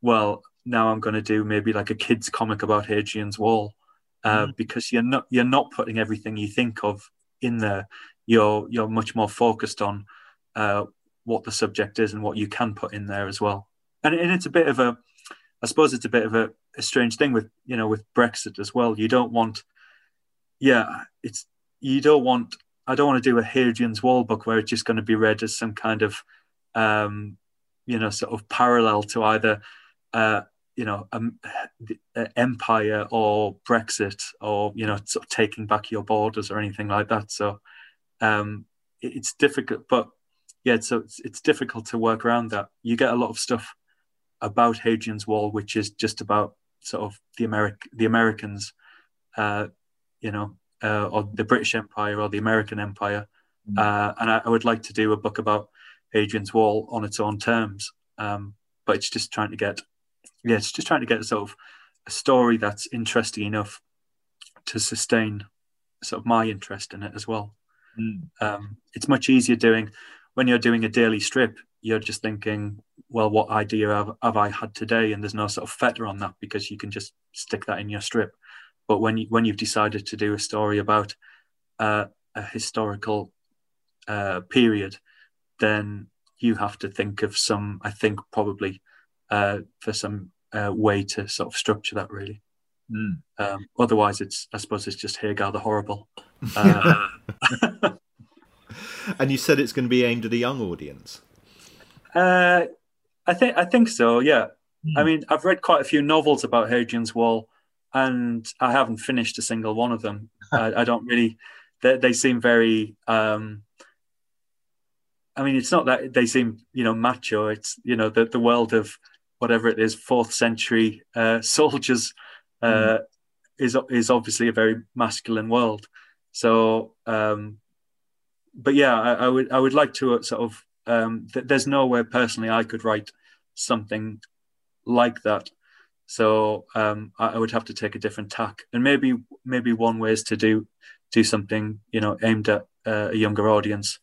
well, now I'm going to do maybe like a kids comic about Hadrian's Wall, uh, mm. because you're not you're not putting everything you think of in there. You're you're much more focused on uh, what the subject is and what you can put in there as well. And, and it's a bit of a, I suppose it's a bit of a, a strange thing with you know with Brexit as well. You don't want, yeah, it's you don't want. I don't want to do a Hadrian's Wall book where it's just going to be read as some kind of, um, you know, sort of parallel to either uh, you know, um, uh, empire or Brexit or you know, sort of taking back your borders or anything like that. So um, it, it's difficult, but yeah, so it's, it's difficult to work around that. You get a lot of stuff about Hadrian's Wall, which is just about sort of the Americ the Americans, uh, you know, uh, or the British Empire or the American Empire, mm-hmm. uh, and I, I, would like to do a book about Hadrian's Wall on its own terms. Um, but it's just trying to get, yeah, it's just trying to get sort of a story that's interesting enough to sustain sort of my interest in it as well. Mm. Um, it's much easier doing when you're doing a daily strip. You're just thinking, well, what idea have, have I had today? And there's no sort of fetter on that because you can just stick that in your strip. But when you when you've decided to do a story about uh, a historical uh, period, then you have to think of some. I think probably uh, for some uh, way to sort of structure that really. Mm. Um, otherwise, it's I suppose it's just Hagar the Horrible. [LAUGHS] Uh, [LAUGHS] and you said it's going to be aimed at a young audience. Uh, I think I think so. Yeah. Mm. I mean, I've read quite a few novels about Hadrian's Wall, and I haven't finished a single one of them. [LAUGHS] I, I, don't really. They, they seem very. Um, I mean, it's not that they seem, you know, macho. It's you know the the world of whatever it is, fourth century uh, [LAUGHS] soldiers uh, mm. is is obviously a very masculine world. So, um, but yeah, I, I, would I would like to uh, sort of. Um, th- there's nowhere personally I could write something like that so um, I, I, would have to take a different tack, and maybe maybe one way is to do do something you know aimed at uh, a younger audience,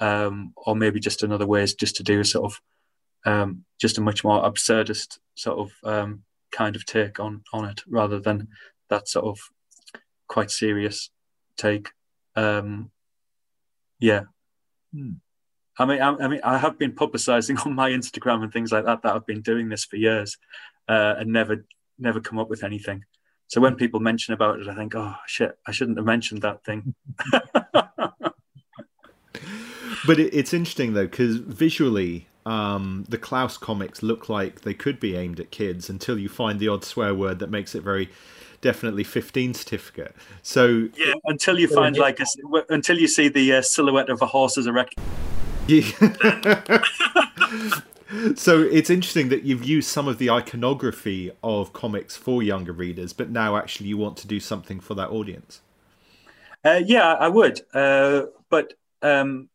um, or maybe just another way is just to do a sort of um, just a much more absurdist sort of um, kind of take on on it, rather than that sort of quite serious take. Um, yeah. Hmm. I mean, I, I, mean, I have been publicizing [LAUGHS] on my Instagram and things like that that I've been doing this for years, uh, and never never come up with anything. So when people mention about it, I think, oh shit, I shouldn't have mentioned that thing. [LAUGHS] but it, it's interesting though because visually, um, the Klaus comics look like they could be aimed at kids until you find the odd swear word that makes it very definitely 15 certificate. So yeah, until you find like a, until you see the uh, silhouette of a horse as a wreck. Yeah. [LAUGHS] so it's interesting that you've used some of the iconography of comics for younger readers, but now actually you want to do something for that audience. Uh, yeah, I would. Uh, but um,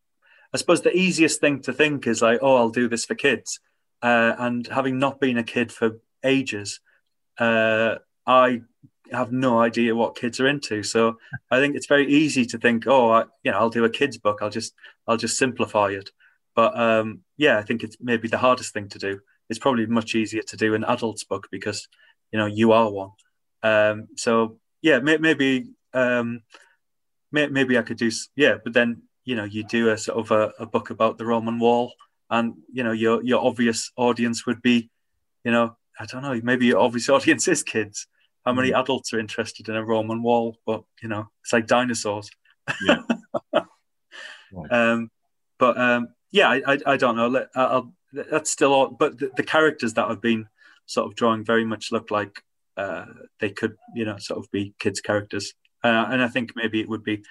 I suppose the easiest thing to think is like, oh, I'll do this for kids. Uh, and having not been a kid for ages, uh, I have no idea what kids are into. So I think it's very easy to think, oh, I, you know, I'll do a kids book. I'll just, I'll just simplify it. But um, yeah, I think it's maybe the hardest thing to do. It's probably much easier to do an adult's book because you know you are one. Um, so yeah, may, maybe um, may, maybe I could do yeah, but then you know you do a sort of a, a book about the Roman wall, and you know your your obvious audience would be, you know, I don't know, maybe your obvious [LAUGHS] audience is kids. How many mm. adults are interested in a Roman wall? But you know, it's like dinosaurs. Yeah. [LAUGHS] right. um, but um, yeah, I, I, I don't know. I'll, that's still all, but the, the, characters that I've been sort of drawing very much look like uh, they could, you know, sort of be kids' characters. Uh, and I think maybe it would be,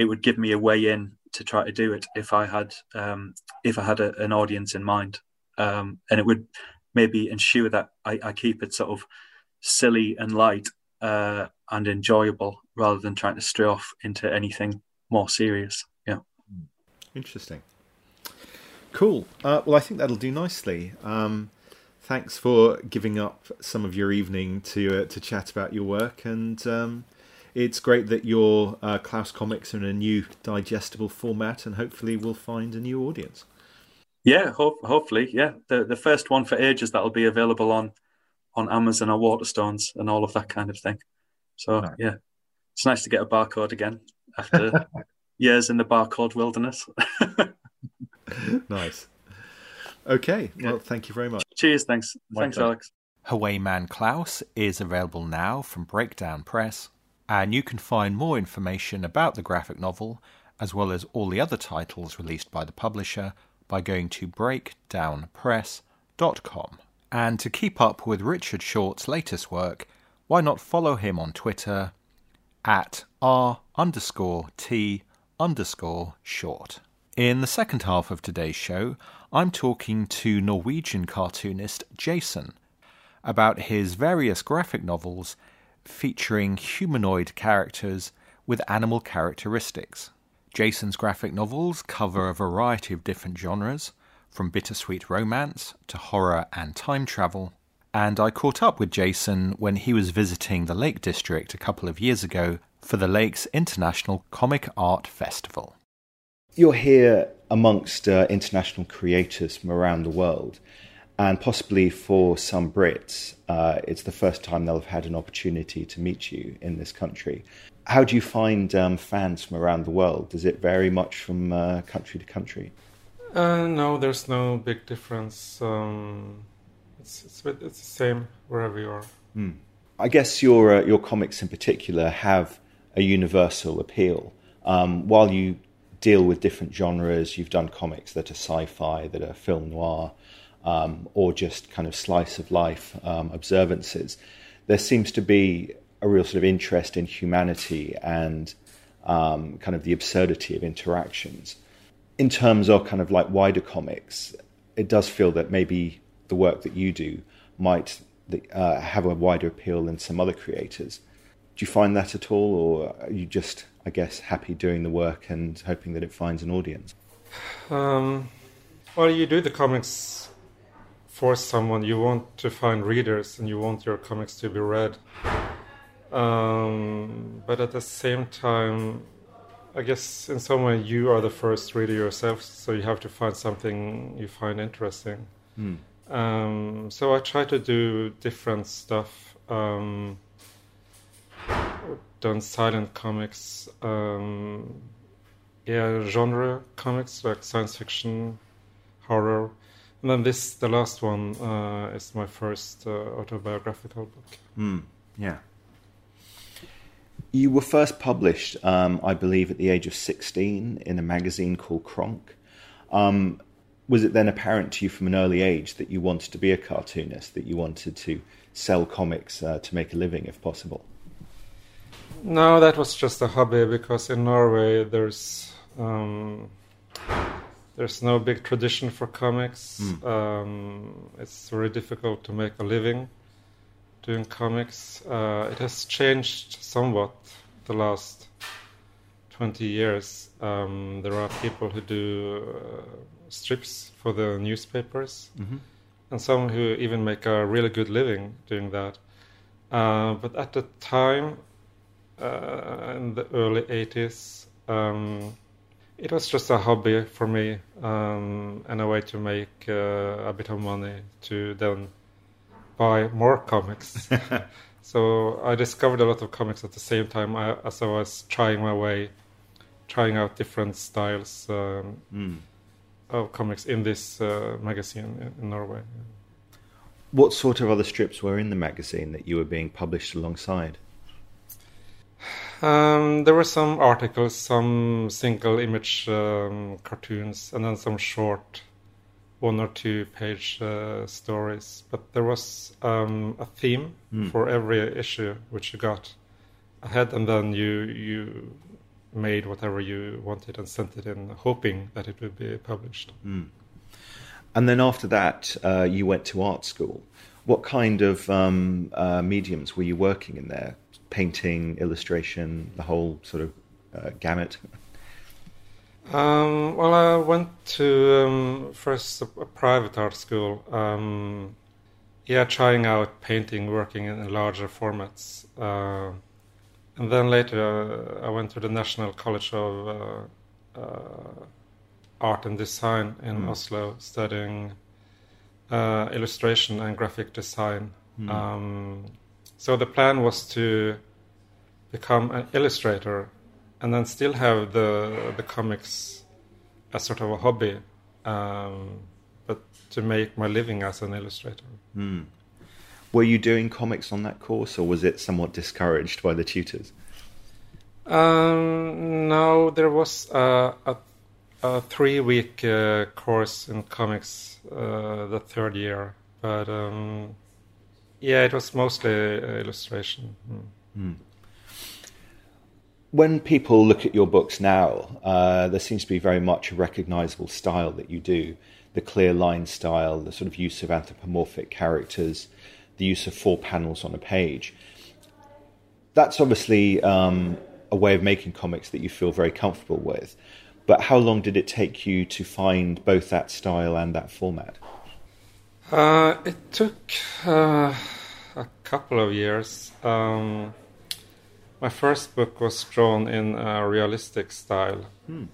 it would give me a way in to try to do it if I had, um, if I had a, an audience in mind, um, and it would maybe ensure that I, I keep it sort of silly and light uh, and enjoyable rather than trying to stray off into anything more serious. Yeah. Interesting. Cool. Uh, well, I think that'll do nicely. Um, thanks for giving up some of your evening to uh, to chat about your work, and um, it's great that your uh, Klaus comics are in a new digestible format, and hopefully we'll find a new audience. Yeah, hopefully, yeah. The the first one for ages that'll be available on on Amazon or Waterstones and all of that kind of thing. So right. yeah, it's nice to get a barcode again after [LAUGHS] years in the barcode wilderness. [LAUGHS] nice. Okay. Well, thank you very much. Cheers. Thanks. My thanks, Alex. Highwayman Klaus is available now from Breakdown Press, and you can find more information about the graphic novel, as well as all the other titles released by the publisher, by going to breakdownpress.com. And to keep up with Richard Short's latest work, why not follow him on Twitter at r underscore t underscore short. In the second half of today's show, I'm talking to Norwegian cartoonist Jason about his various graphic novels featuring humanoid characters with animal characteristics. Jason's graphic novels cover a variety of different genres, from bittersweet romance to horror and time travel. And I caught up with Jason when he was visiting the Lake District a couple of years ago for the Lakes International Comic Art Festival. You're here amongst uh, international creators from around the world, and possibly for some Brits, uh, it's the first time they'll have had an opportunity to meet you in this country. How do you find um, fans from around the world? Does it vary much from uh, country to country? Uh, no, there's no big difference. Um, it's, it's, it's the same wherever you are. Mm. I guess your uh, your comics in particular have a universal appeal. Um, while you deal with different genres, you've done comics that are sci-fi, that are film noir, um, or just kind of slice of life um, observances. There seems to be a real sort of interest in humanity and um, kind of the absurdity of interactions. In terms of kind of like wider comics, it does feel that maybe the work that you do might uh, have a wider appeal than some other creators. Do you find that at all, or are you just, I guess, happy doing the work and hoping that it finds an audience? Um, well, you do the comics for someone. You want to find readers, and you want your comics to be read. Um, but at the same time, I guess in some way you are the first reader yourself, so you have to find something you find interesting. Mm. Um, so I try to do different stuff. Um, done silent comics, um, yeah, genre comics like science fiction, horror, and then this, the last one, uh, is my first uh, autobiographical book. Mm. Yeah. You were first published, um, I believe, at the age of 16 in a magazine called Konk. Um, was it then apparent to you from an early age that you wanted to be a cartoonist, that you wanted to sell comics uh, to make a living if possible? No, that was just a hobby because in Norway there's um, there's no big tradition for comics. Mm. Um, it's very difficult to make a living doing comics. Uh, it has changed somewhat the last 20 years. Um, there are people who do uh, strips for the newspapers, mm-hmm. and some who even make a really good living doing that. Uh, but at the time, uh, in the early 80s, um, it was just a hobby for me um, and a way to make uh, a bit of money to then buy more comics. [LAUGHS] so I discovered a lot of comics at the same time as I was trying my way, trying out different styles um, mm. of comics in this uh, magazine in, in Norway. What sort of other strips were in the magazine that you were being published alongside? Um, there were some articles, some single image um, cartoons, and then some short one or two page uh, stories, but there was um, a theme mm. for every issue which you got ahead, and then you you made whatever you wanted and sent it in, hoping that it would be published. Mm. And then after that, uh, you went to art school. What kind of um, uh, mediums were you working in there? Painting, illustration, the whole sort of uh, gamut. Um, well, I went to um, first a, a, private art school. Um, yeah, trying out painting, working in larger formats, uh, and then later uh, I went to the National College of uh, uh Art and Design in mm. Oslo, studying uh, illustration and graphic design. Mm. So the plan was to become an illustrator and then still have the the comics as sort of a hobby, um, but to make my living as an illustrator. Mm. Were you doing comics on that course, or was it somewhat discouraged by the tutors? Um, no, there was a, a, a three-week uh, course in comics uh, the third year, but um, yeah, it was mostly illustration. Mm. Mm when people look at your books now, uh, there seems to be very much a recognizable style that you do the clear line style, the sort of use of anthropomorphic characters, the use of four panels on a page. That's obviously um, a way of making comics that you feel very comfortable with. But how long did it take you to find both that style and that format? Uh, it took uh, a couple of years. Um, my first book was drawn in a realistic style. Hmm.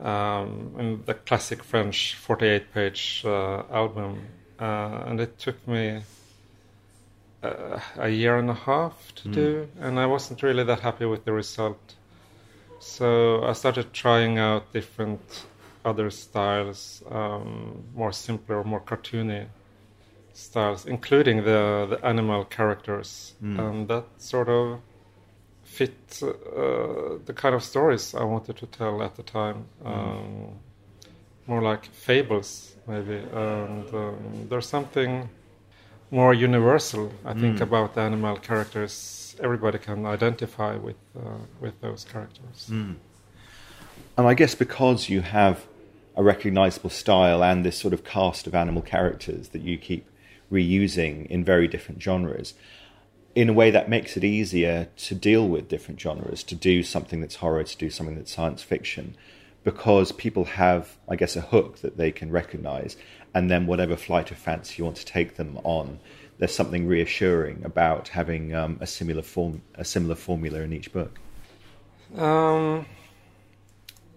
Um, in the classic French 48 page uh, album. Uh, and it took me uh, a year and a half to mm. do, and I wasn't really that happy with the result. So I started trying out different other styles, um, more simpler, more cartoony styles, including the the animal characters, mm. and that sort of fit uh, the kind of stories I wanted to tell at the time. Mm. Um, more like fables, maybe, and um, there's something more universal, I think, mm. about the animal characters. Everybody can identify with uh, with those characters. Mm. And I guess because you have a recognizable style and this sort of cast of animal characters that you keep reusing in very different genres, in a way that makes it easier to deal with different genres, to do something that's horror, to do something that's science fiction, because people have, I guess, a hook that they can recognize, and then whatever flight of fancy you want to take them on, there's something reassuring about having um, a similar form, a similar formula in each book. Um,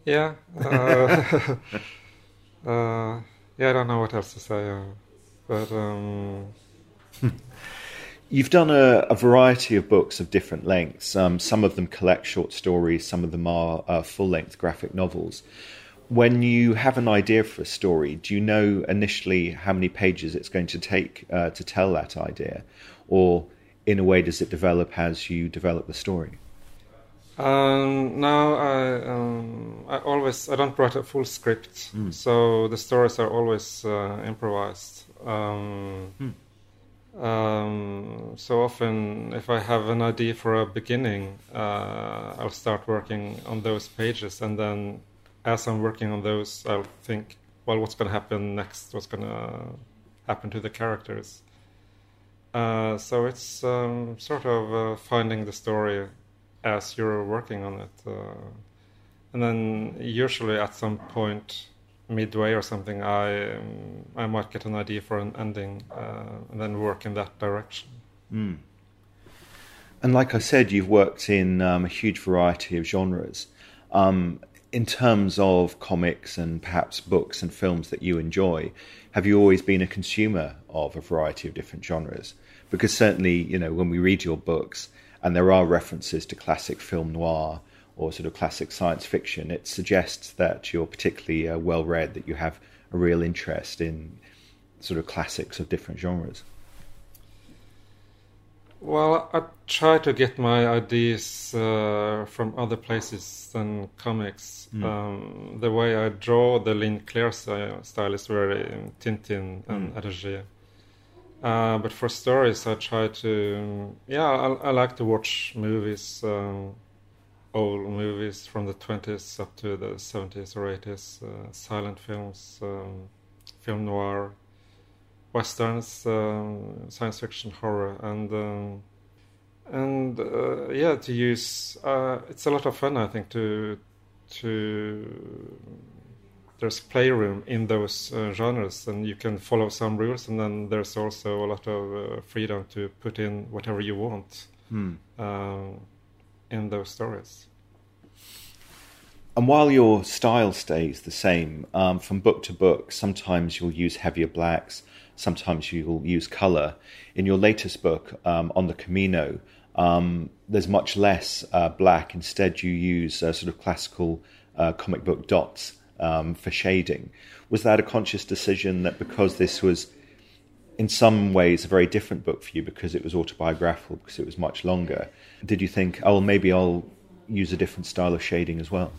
yeah, uh, [LAUGHS] uh, yeah. I don't know what else to say, uh, but. Um... [LAUGHS] You've done a, a, variety of books of different lengths. Um, some of them collect short stories, some of them are uh, full length graphic novels. When you have an idea for a story, do you know initially how many pages it's going to take uh, to tell that idea? Or, in a way, does it develop as you develop the story? Um, no, I, um, I always I don't write a full script, mm. so the stories are always uh, improvised. Um, mm um, so often, if I have an idea for a beginning, uh, I'll start working on those pages, and then as I'm working on those, I'll think, well, what's going to happen next? What's going to happen to the characters? Uh, so it's um, sort of uh, finding the story as you're working on it, uh, and then usually at some point midway or something, I um, I might get an idea for an ending uh, and then work in that direction. Mm. And like I said, you've worked in um, a huge variety of genres. Um, in terms of comics and perhaps books and films that you enjoy, have you always been a consumer of a variety of different genres? Because certainly, you know, when we read your books, and there are references to classic film noir or sort of classic science fiction, it suggests that you're particularly uh, well read, that you have a real interest in sort of classics of different genres. Well, I try to get my ideas uh, from other places than comics. Mm. Um, the way I draw the ligne claire style is very Tintin and mm. Hergé. Uh, but for stories, I try to. Yeah, I, I like to watch movies. Um, old movies from the 20s up to the 70s or 80s, uh, silent films, um, film noir, westerns, um, science fiction, horror, and um, and uh, yeah, to use uh, it's a lot of fun. I think to to there's playroom in those uh, genres, and you can follow some rules, and then there's also a lot of uh, freedom to put in whatever you want. Hmm in those stories. And while your style stays the same um, from book to book, sometimes you'll use heavier blacks, sometimes you'll use color. In your latest book, um, On the Camino, um, there's much less uh, black. Instead, you use uh, sort of classical uh, comic book dots um, for shading. Was that a conscious decision that because this was in some ways a very different book for you because it was autobiographical, because it was much longer. Did you think, oh, maybe I'll use a different style of shading as well?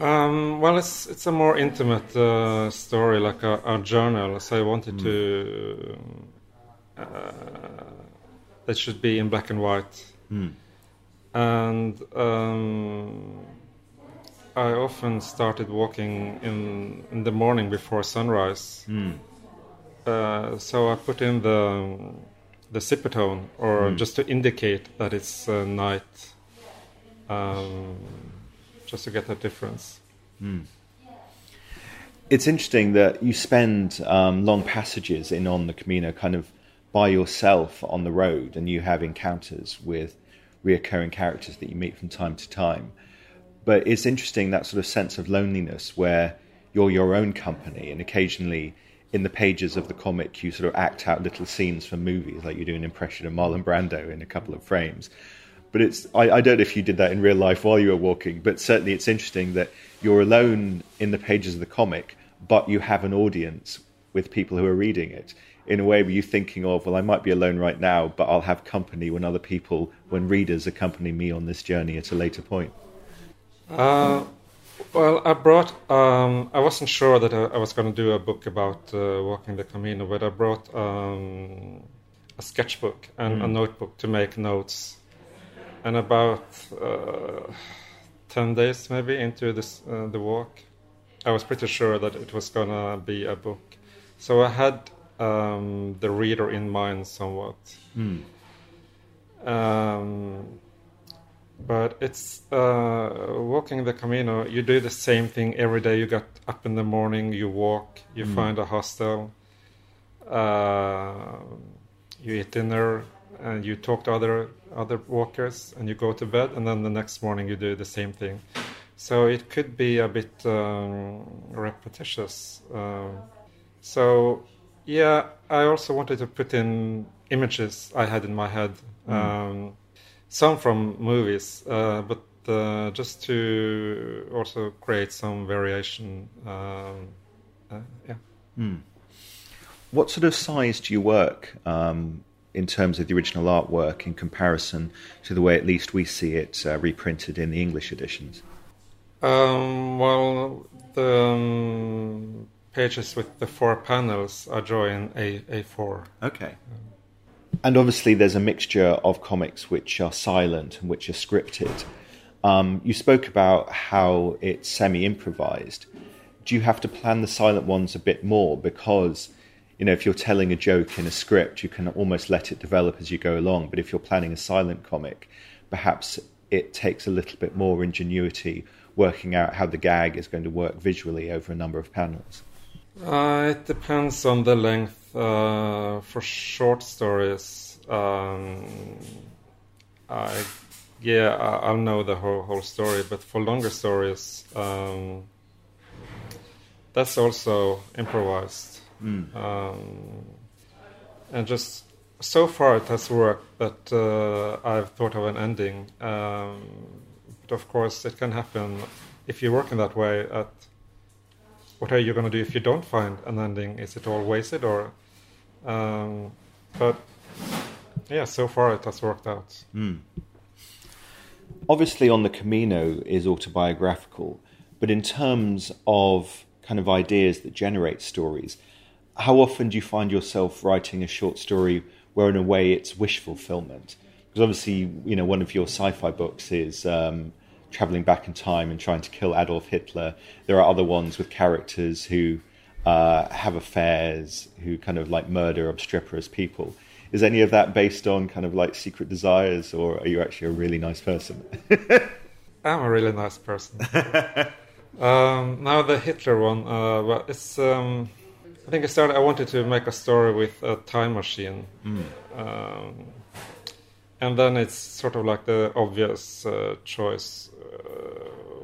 Um, well, it's it's a more intimate uh, story, like a, a, journal. So I wanted mm. to. Uh, it should be in black and white, mm. and um, I often started walking in in the morning before sunrise. Mm uh, so I put in the the Zipatone, or mm. just to indicate that it's uh, night, um, just to get that difference. Mm. It's interesting that you spend um, long passages in on the Camino, kind of by yourself on the road, and you have encounters with reoccurring characters that you meet from time to time. But it's interesting that sort of sense of loneliness where you're your own company, and occasionally in the pages of the comic, you sort of act out little scenes from movies, like you do an impression of Marlon Brando in a couple of frames. But it's I, I, don't know if you did that in real life while you were walking, but certainly it's interesting that you're alone in the pages of the comic, but you have an audience with people who are reading it. In a way, were you thinking of, well, I might be alone right now, but I'll have company when other people, when readers accompany me on this journey at a later point? Uh, well, I brought. Um, I wasn't sure that I, I was going to do a book about uh, walking the Camino, but I brought um, a sketchbook and mm. a notebook to make notes. And about uh, ten days, maybe into this uh, the walk, I was pretty sure that it was going to be a book. So I had um, the reader in mind somewhat. Mm. Um, but it's uh, walking the Camino. You do the same thing every day. You get up in the morning, you walk, you mm. find a hostel, uh, you eat dinner, and you talk to other other walkers, and you go to bed, and then the next morning you do the same thing. So it could be a bit um, repetitious. Um, so yeah, I also wanted to put in images I had in my head. Mm. Um, some from movies, uh, but uh, just to also create some variation. Um, uh, yeah. Mm. What sort of size do you work um, in terms of the original artwork in comparison to the way at least we see it uh, reprinted in the English editions? Um, well, the um, pages with the four panels are drawn A A4. Okay. And obviously, there's a mixture of comics which are silent and which are scripted. Um, you spoke about how it's semi improvised. Do you have to plan the silent ones a bit more? Because, you know, if you're telling a joke in a script, you can almost let it develop as you go along. But if you're planning a silent comic, perhaps it takes a little bit more ingenuity working out how the gag is going to work visually over a number of panels. Uh, it depends on the length. Uh, for short stories, um, I yeah, I, will know the whole whole story. But for longer stories, um, that's also improvised. Mm. Um, and just so far, it has worked. But uh, I've thought of an ending. Um, but of course, it can happen if you work in that way at what are you going to do if you don't find an ending? Is it all wasted or? Um, but yeah, so far it has worked out. Mm. Obviously, on the Camino is autobiographical, but in terms of kind of ideas that generate stories, how often do you find yourself writing a short story where, in a way, it's wish fulfillment? Because obviously, you know, one of your sci-fi books is um, traveling back in time and trying to kill Adolf Hitler. There are other ones with characters who uh, have affairs, who kind of like murder obstreperous people. Is any of that based on kind of like secret desires, or are you actually a really nice person? [LAUGHS] I'm a really nice person. [LAUGHS] um, now the Hitler one, uh, well, it's. Um, I think I started. I wanted to make a story with a time machine. Mm. Um, and then it's sort of like the obvious uh, choice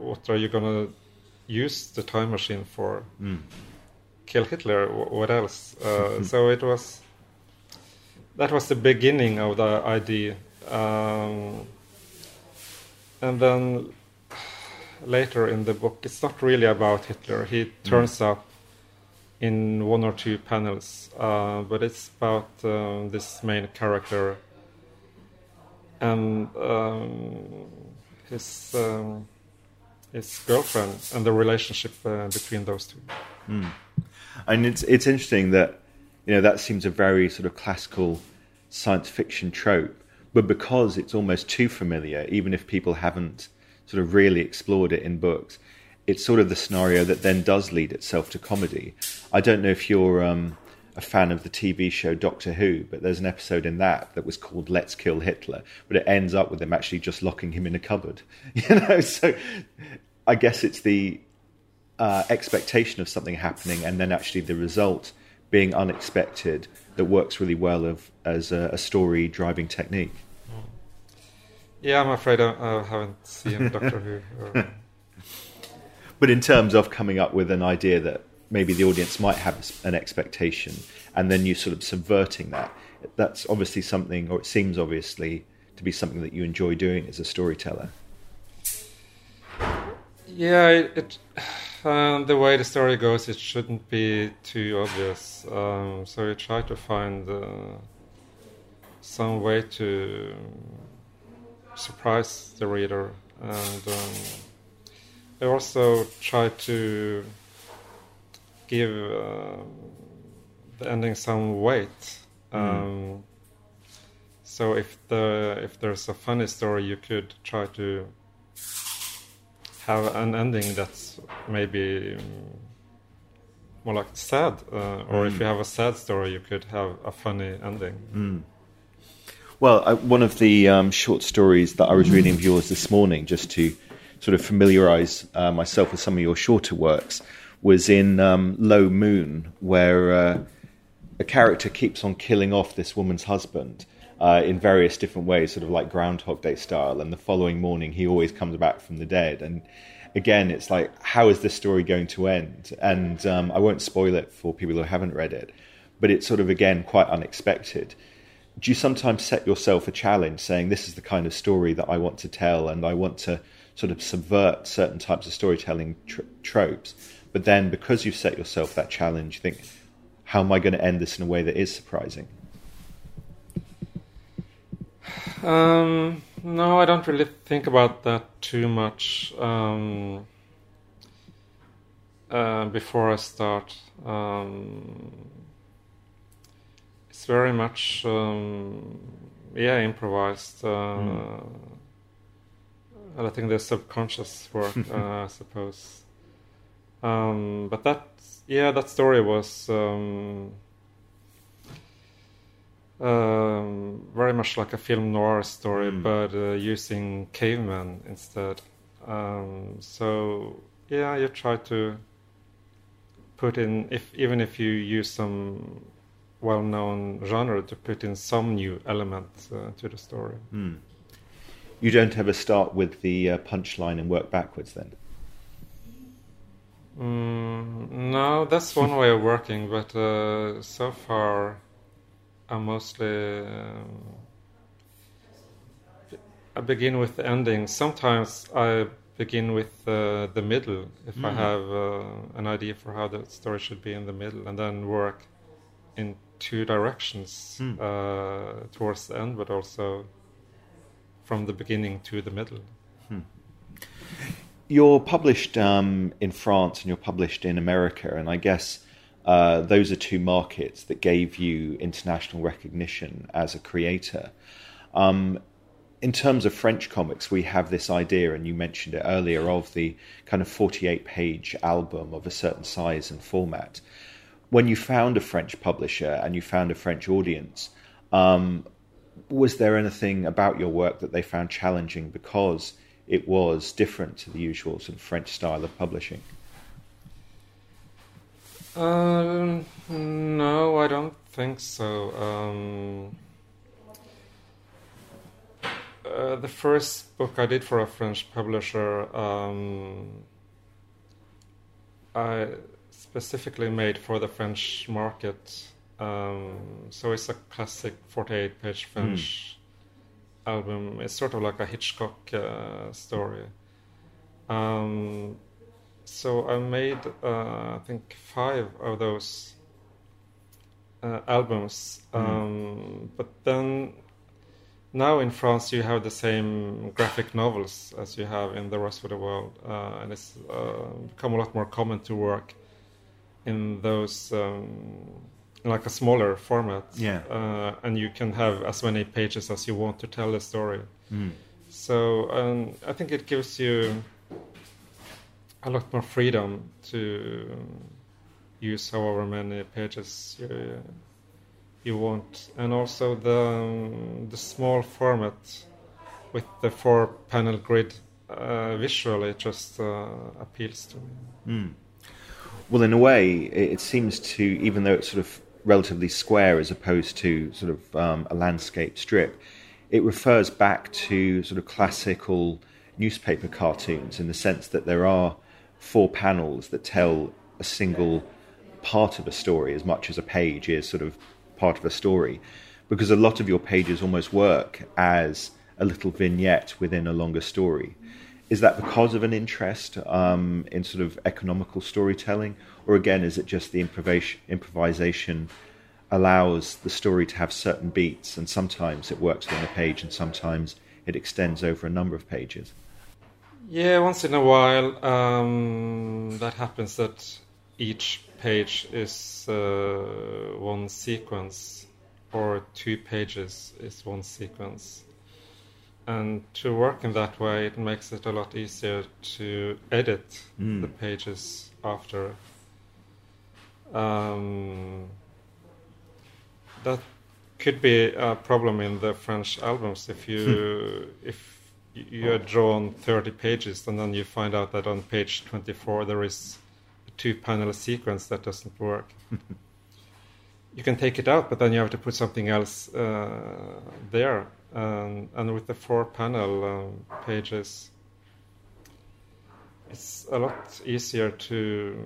what are you gonna use the time machine for? Mm. Kill Hitler? What else? [LAUGHS] Uh, so it was that was the beginning of the idea, um, and then later in the book, it's not really about Hitler. He turns mm. up in one or two panels, uh, but it's about um, this main character and um, his um, his girlfriend and the relationship uh, between those two. Mm. And it's it's interesting that you know that seems a very sort of classical science fiction trope, but because it's almost too familiar, even if people haven't sort of really explored it in books, it's sort of the scenario that then does lead itself to comedy. I don't know if you're um, a fan of the TV show Doctor Who, but there's an episode in that that was called "Let's Kill Hitler," but it ends up with them actually just locking him in a cupboard. [LAUGHS] You know, so I guess it's the uh, expectation of something happening and then actually the result being unexpected that works really well of, as a, a story driving technique. Yeah, I'm afraid I, I haven't seen [LAUGHS] Doctor Who. Or... But in terms of coming up with an idea that maybe the audience might have an expectation, and then you sort of subverting that, that's obviously something, or it seems obviously to be something that you enjoy doing as a storyteller. Yeah, it, [SIGHS] uh, the way the story goes, it shouldn't be too obvious. Um, so we try to find uh, some way to surprise the reader, and um, I also try to give uh, the ending some weight. Mm. Um, so if the if there's a funny story, you could try to have an ending that's maybe more like sad, uh, or mm. if you have a sad story, you could have a funny ending. Mm. Well, I, one of the um, short stories that I was reading of yours this morning, just to sort of familiarize uh, myself with some of your shorter works, was in um, Low Moon, where uh, a character keeps on killing off this woman's husband. Uh, in various different ways, sort of like Groundhog Day style. And the following morning, he always comes back from the dead. And again, it's like, how is this story going to end? And um, I won't spoil it for people who haven't read it, but it's sort of, again, quite unexpected do you sometimes set yourself a challenge saying this is the kind of story that I want to tell and I want to sort of subvert certain types of storytelling tr- tropes but then because you've set yourself that challenge you think how am I going to end this in a way that is surprising um, no I don't really think about that too much um, uh, before I start um, it's very much um, yeah improvised. Uh, mm. And I think the subconscious work, [LAUGHS] uh, I suppose. Um, but that yeah, that story was um, um, very much like a film noir story, mm. but uh, using cavemen instead. Um, so yeah, you try to put in if even if you use some well-known genre to put in some new elements uh, to the story. Mm. You don't ever start with the uh, punchline and work backwards, then. Mm, no, that's one way of working, but uh, so far, I mostly um, I begin with the ending. Sometimes I begin with uh, the middle if mm. I have uh, an idea for how the story should be in the middle, and then work in two directions mm. uh, towards the end, but also from the beginning to the middle. Hmm. You're published um, in France and you're published in America, and I guess uh, those are two markets that gave you international recognition as a creator. Um, in terms of French comics, we have this idea, and you mentioned it earlier, of the kind of 48 page album of a certain size and format when you found a French publisher and you found a French audience, um, was there anything about your work that they found challenging because it was different to the usual sort of French style of publishing? Um, no, I don't think so. Um, uh, the first book I did for a French publisher, um, I specifically made for the French market. Um, so it's a classic 48 page French mm. Album. It's sort of like a Hitchcock uh, story. Um, so I made, uh, I think, five of those uh, albums. Mm. Um, but then now in France, you have the same graphic novels as you have in the rest of the world, uh, and it's uh, become a lot more common to work in those um, like a smaller format. Yeah. Uh, and you can have as many pages as you want to tell the story. Mm. So um, I think it gives you a lot more freedom to use however many pages you, you want, and also the um, the small format with the four panel grid uh, visually just uh, appeals to me. Mm. Well, in a way, it seems to even though it's sort of relatively square as opposed to sort of um, a landscape strip, it refers back to sort of classical newspaper cartoons in the sense that there are four panels that tell a single part of a story as much as a page is sort of part of a story because a lot of your pages almost work as a little vignette within a longer story. Is that because of an interest um, in sort of economical storytelling, or again, is it just the improvisation, improvisation allows the story to have certain beats, and sometimes it works on a page, and sometimes it extends over a number of pages? Yeah, once in a while um, that happens that each page is uh, one sequence or two pages is one sequence. And to work in that way, it makes it a lot easier to edit mm. the pages after. Um, that could be a problem in the French albums if you [LAUGHS] if you had drawn 30 pages and then you find out that on page 24 there is a two panel sequence that doesn't work [LAUGHS] you can take it out but then you have to put something else uh, there um, and with the four panel um, pages it's a lot easier to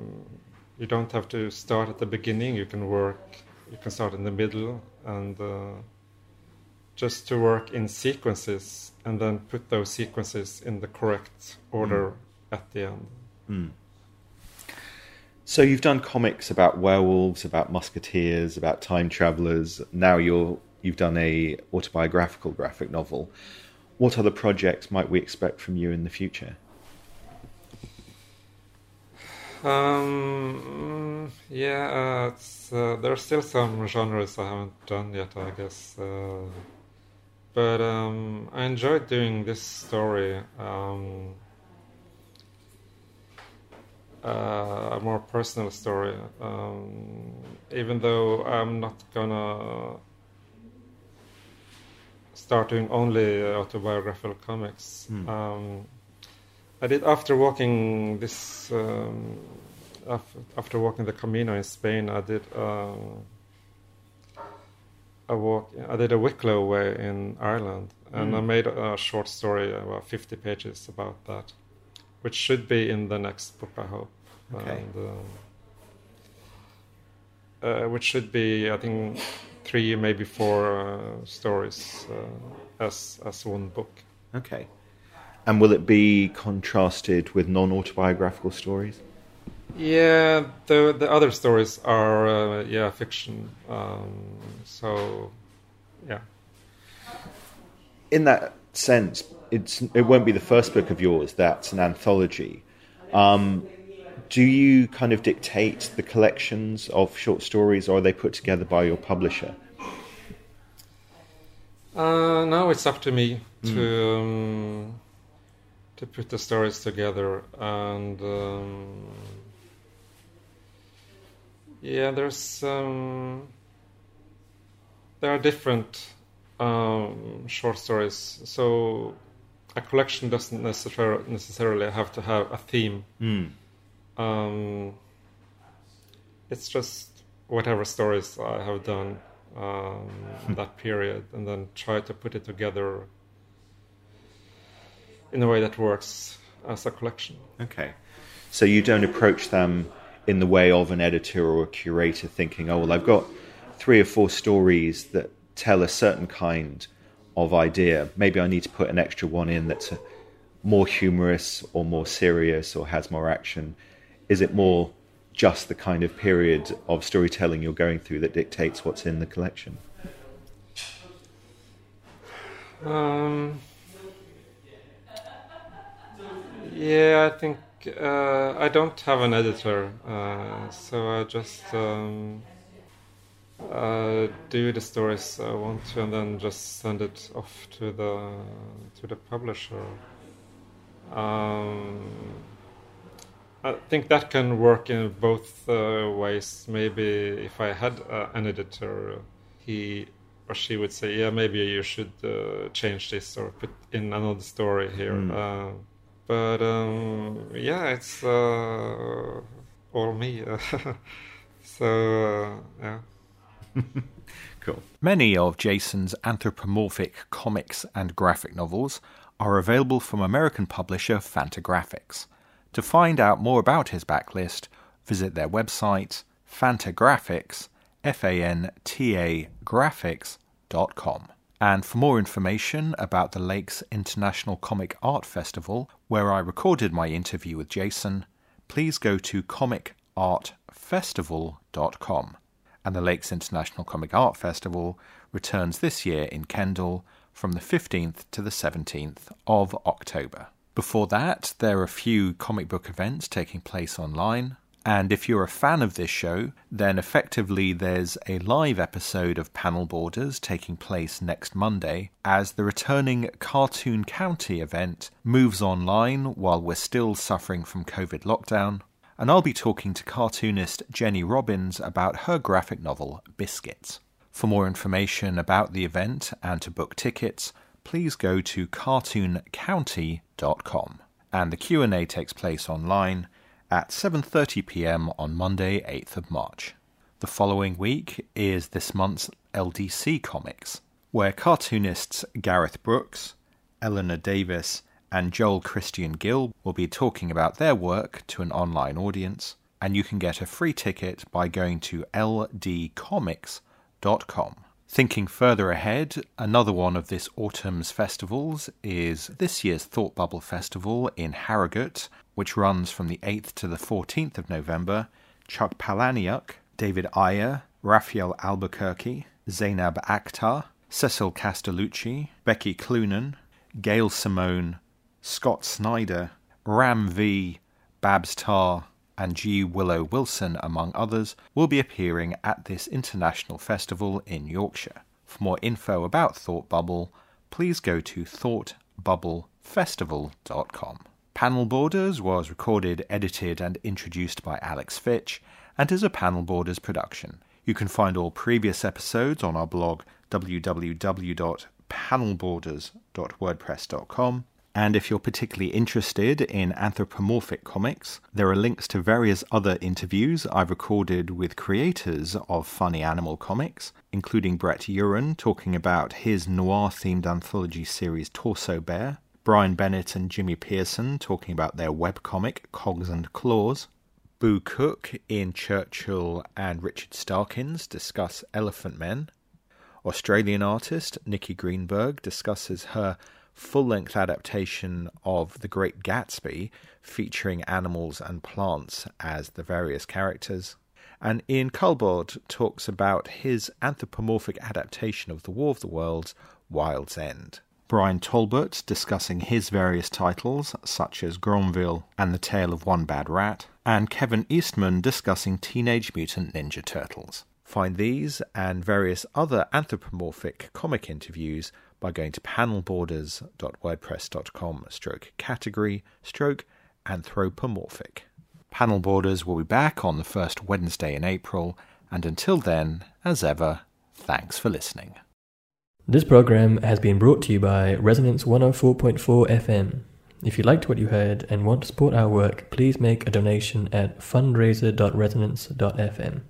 you don't have to start at the beginning you can work you can start in the middle and uh, just to work in sequences and then put those sequences in the correct order mm. at the end. Mm. So you've done comics about werewolves, about musketeers, about time travelers. Now you're you've done a autobiographical graphic novel. What other projects might we expect from you in the future? Um, yeah, uh, uh, there are still some genres I haven't done yet, I guess. Uh, but um, I enjoyed doing this story. Um, uh, a more personal story, um, even though I'm not gonna start doing only autobiographical comics. Mm. I did after walking this um, after walking the Camino in Spain. I did. Um, a walk. I did a Wicklow way in Ireland, and mm. I made a short story, about 50 pages about that, which should be in the next book, I hope. Okay. And, uh, uh, which should be, I think, three, maybe four uh, stories uh, as as one book. Okay. And will it be contrasted with non-autobiographical stories? Yeah, the the other stories are uh, yeah fiction. Um, so, yeah. In that sense, it's it won't be the first book of yours that's an anthology. Um, do you kind of dictate the collections of short stories, or are they put together by your publisher? Uh, no, it's up to me mm. to um, to put the stories together and. Um, yeah, there's um, there are different um, short stories. So a collection doesn't necessarily necessarily have to have a theme. Mm. Um, it's just whatever stories I have done um, that period, and then try to put it together in a way that works as a collection. Okay, so you don't approach them in the way of an editor or a curator thinking, oh, well, I've got three or four stories that tell a certain kind of idea. Maybe I need to put an extra one in that's more humorous or more serious or has more action. Is it more just the kind of period of storytelling you're going through that dictates what's in the collection? Um, yeah, I think uh, I don't have an editor, uh, so I just um, uh, do the stories I want to, and then just send it off to the to the publisher. Um, I think that can work in both uh, ways. Maybe if I had uh, an editor, he or she would say, "Yeah, maybe you should uh, change this or put in another story here." Mm. but um, yeah, it's uh, all me. [LAUGHS] so uh, yeah. [LAUGHS] cool. Many of Jason's anthropomorphic comics and graphic novels are available from American publisher Fantagraphics. To find out more about his backlist, visit their website fantagraphics, F-A-N-T-A graphics.com. And for more information about the Lakes International Comic Art Festival, where I recorded my interview with Jason, please go to comicartfestival.com. And the Lakes International Comic Art Festival returns this year in Kendal from the 15th to the 17th of October. Before that, there are a few comic book events taking place online. And if you're a fan of this show, then effectively there's a live episode of Panel Borders taking place next Monday as the returning Cartoon County event moves online while we're still suffering from COVID lockdown. And I'll be talking to cartoonist Jenny Robbins about her graphic novel Biscuits. For more information about the event and to book tickets, please go to cartooncounty.com. And the Q&A takes place online at 7:30 p.m. on Monday, 8th of March. The following week is this month's Laydeez Do Comics, where cartoonists Gareth Brooks, Eleanor Davis, and Joel Christian Gill will be talking about their work to an online audience, and you can get a free ticket by going to ldcomics.com. Thinking further ahead, another one of this autumn's festivals is this year's Thought Bubble Festival in Harrogate, which runs from the 8th to the 14th of November. Chuck Palahniuk, David Ayer, Rafael Albuquerque, Zainab Akhtar, Cecil Castellucci, Becky Cloonan, Gail Simone, Scott Snyder, Ram V, Babs Tarr, and G. Willow Wilson, among others, will be appearing at this international festival in Yorkshire. For more info about Thought Bubble, please go to thoughtbubblefestival.com. Panel Borders was recorded, edited, and introduced by Alex Fitch and is a Panel Borders production. You can find all previous episodes on our blog www.panelborders.wordpress.com and if you're particularly interested in anthropomorphic comics, there are links to various other interviews I've recorded with creators of funny animal comics, including Brett Uren talking about his noir themed anthology series Torso Bear, Brian Bennett and Jimmy Pearson talking about their webcomic Cogs and Claws. Boo Cook, Ian Churchill, and Richard Starkings discuss Elephantmen. Australian artist Nikki Greenberg discusses her full length adaptation of The Great Gatsby, featuring animals and plants as the various characters. And Ian Culbard talks about his anthropomorphic adaptation of The War of the Worlds, Wild's End. Bryan Talbot discussing his various titles, such as Grandville and The Tale of One Bad Rat, and Kevin Eastman discussing Teenage Mutant Ninja Turtles. Find these and various other anthropomorphic comic interviews by going to panelborders.wordpress.com stroke category stroke anthropomorphic. Panel Borders will be back on the first Wednesday in April, and until then, as ever, thanks for listening. This program has been brought to you by Resonance 104.4 FM. If you liked what you heard and want to support our work, please make a donation at fundraiser.resonance.fm.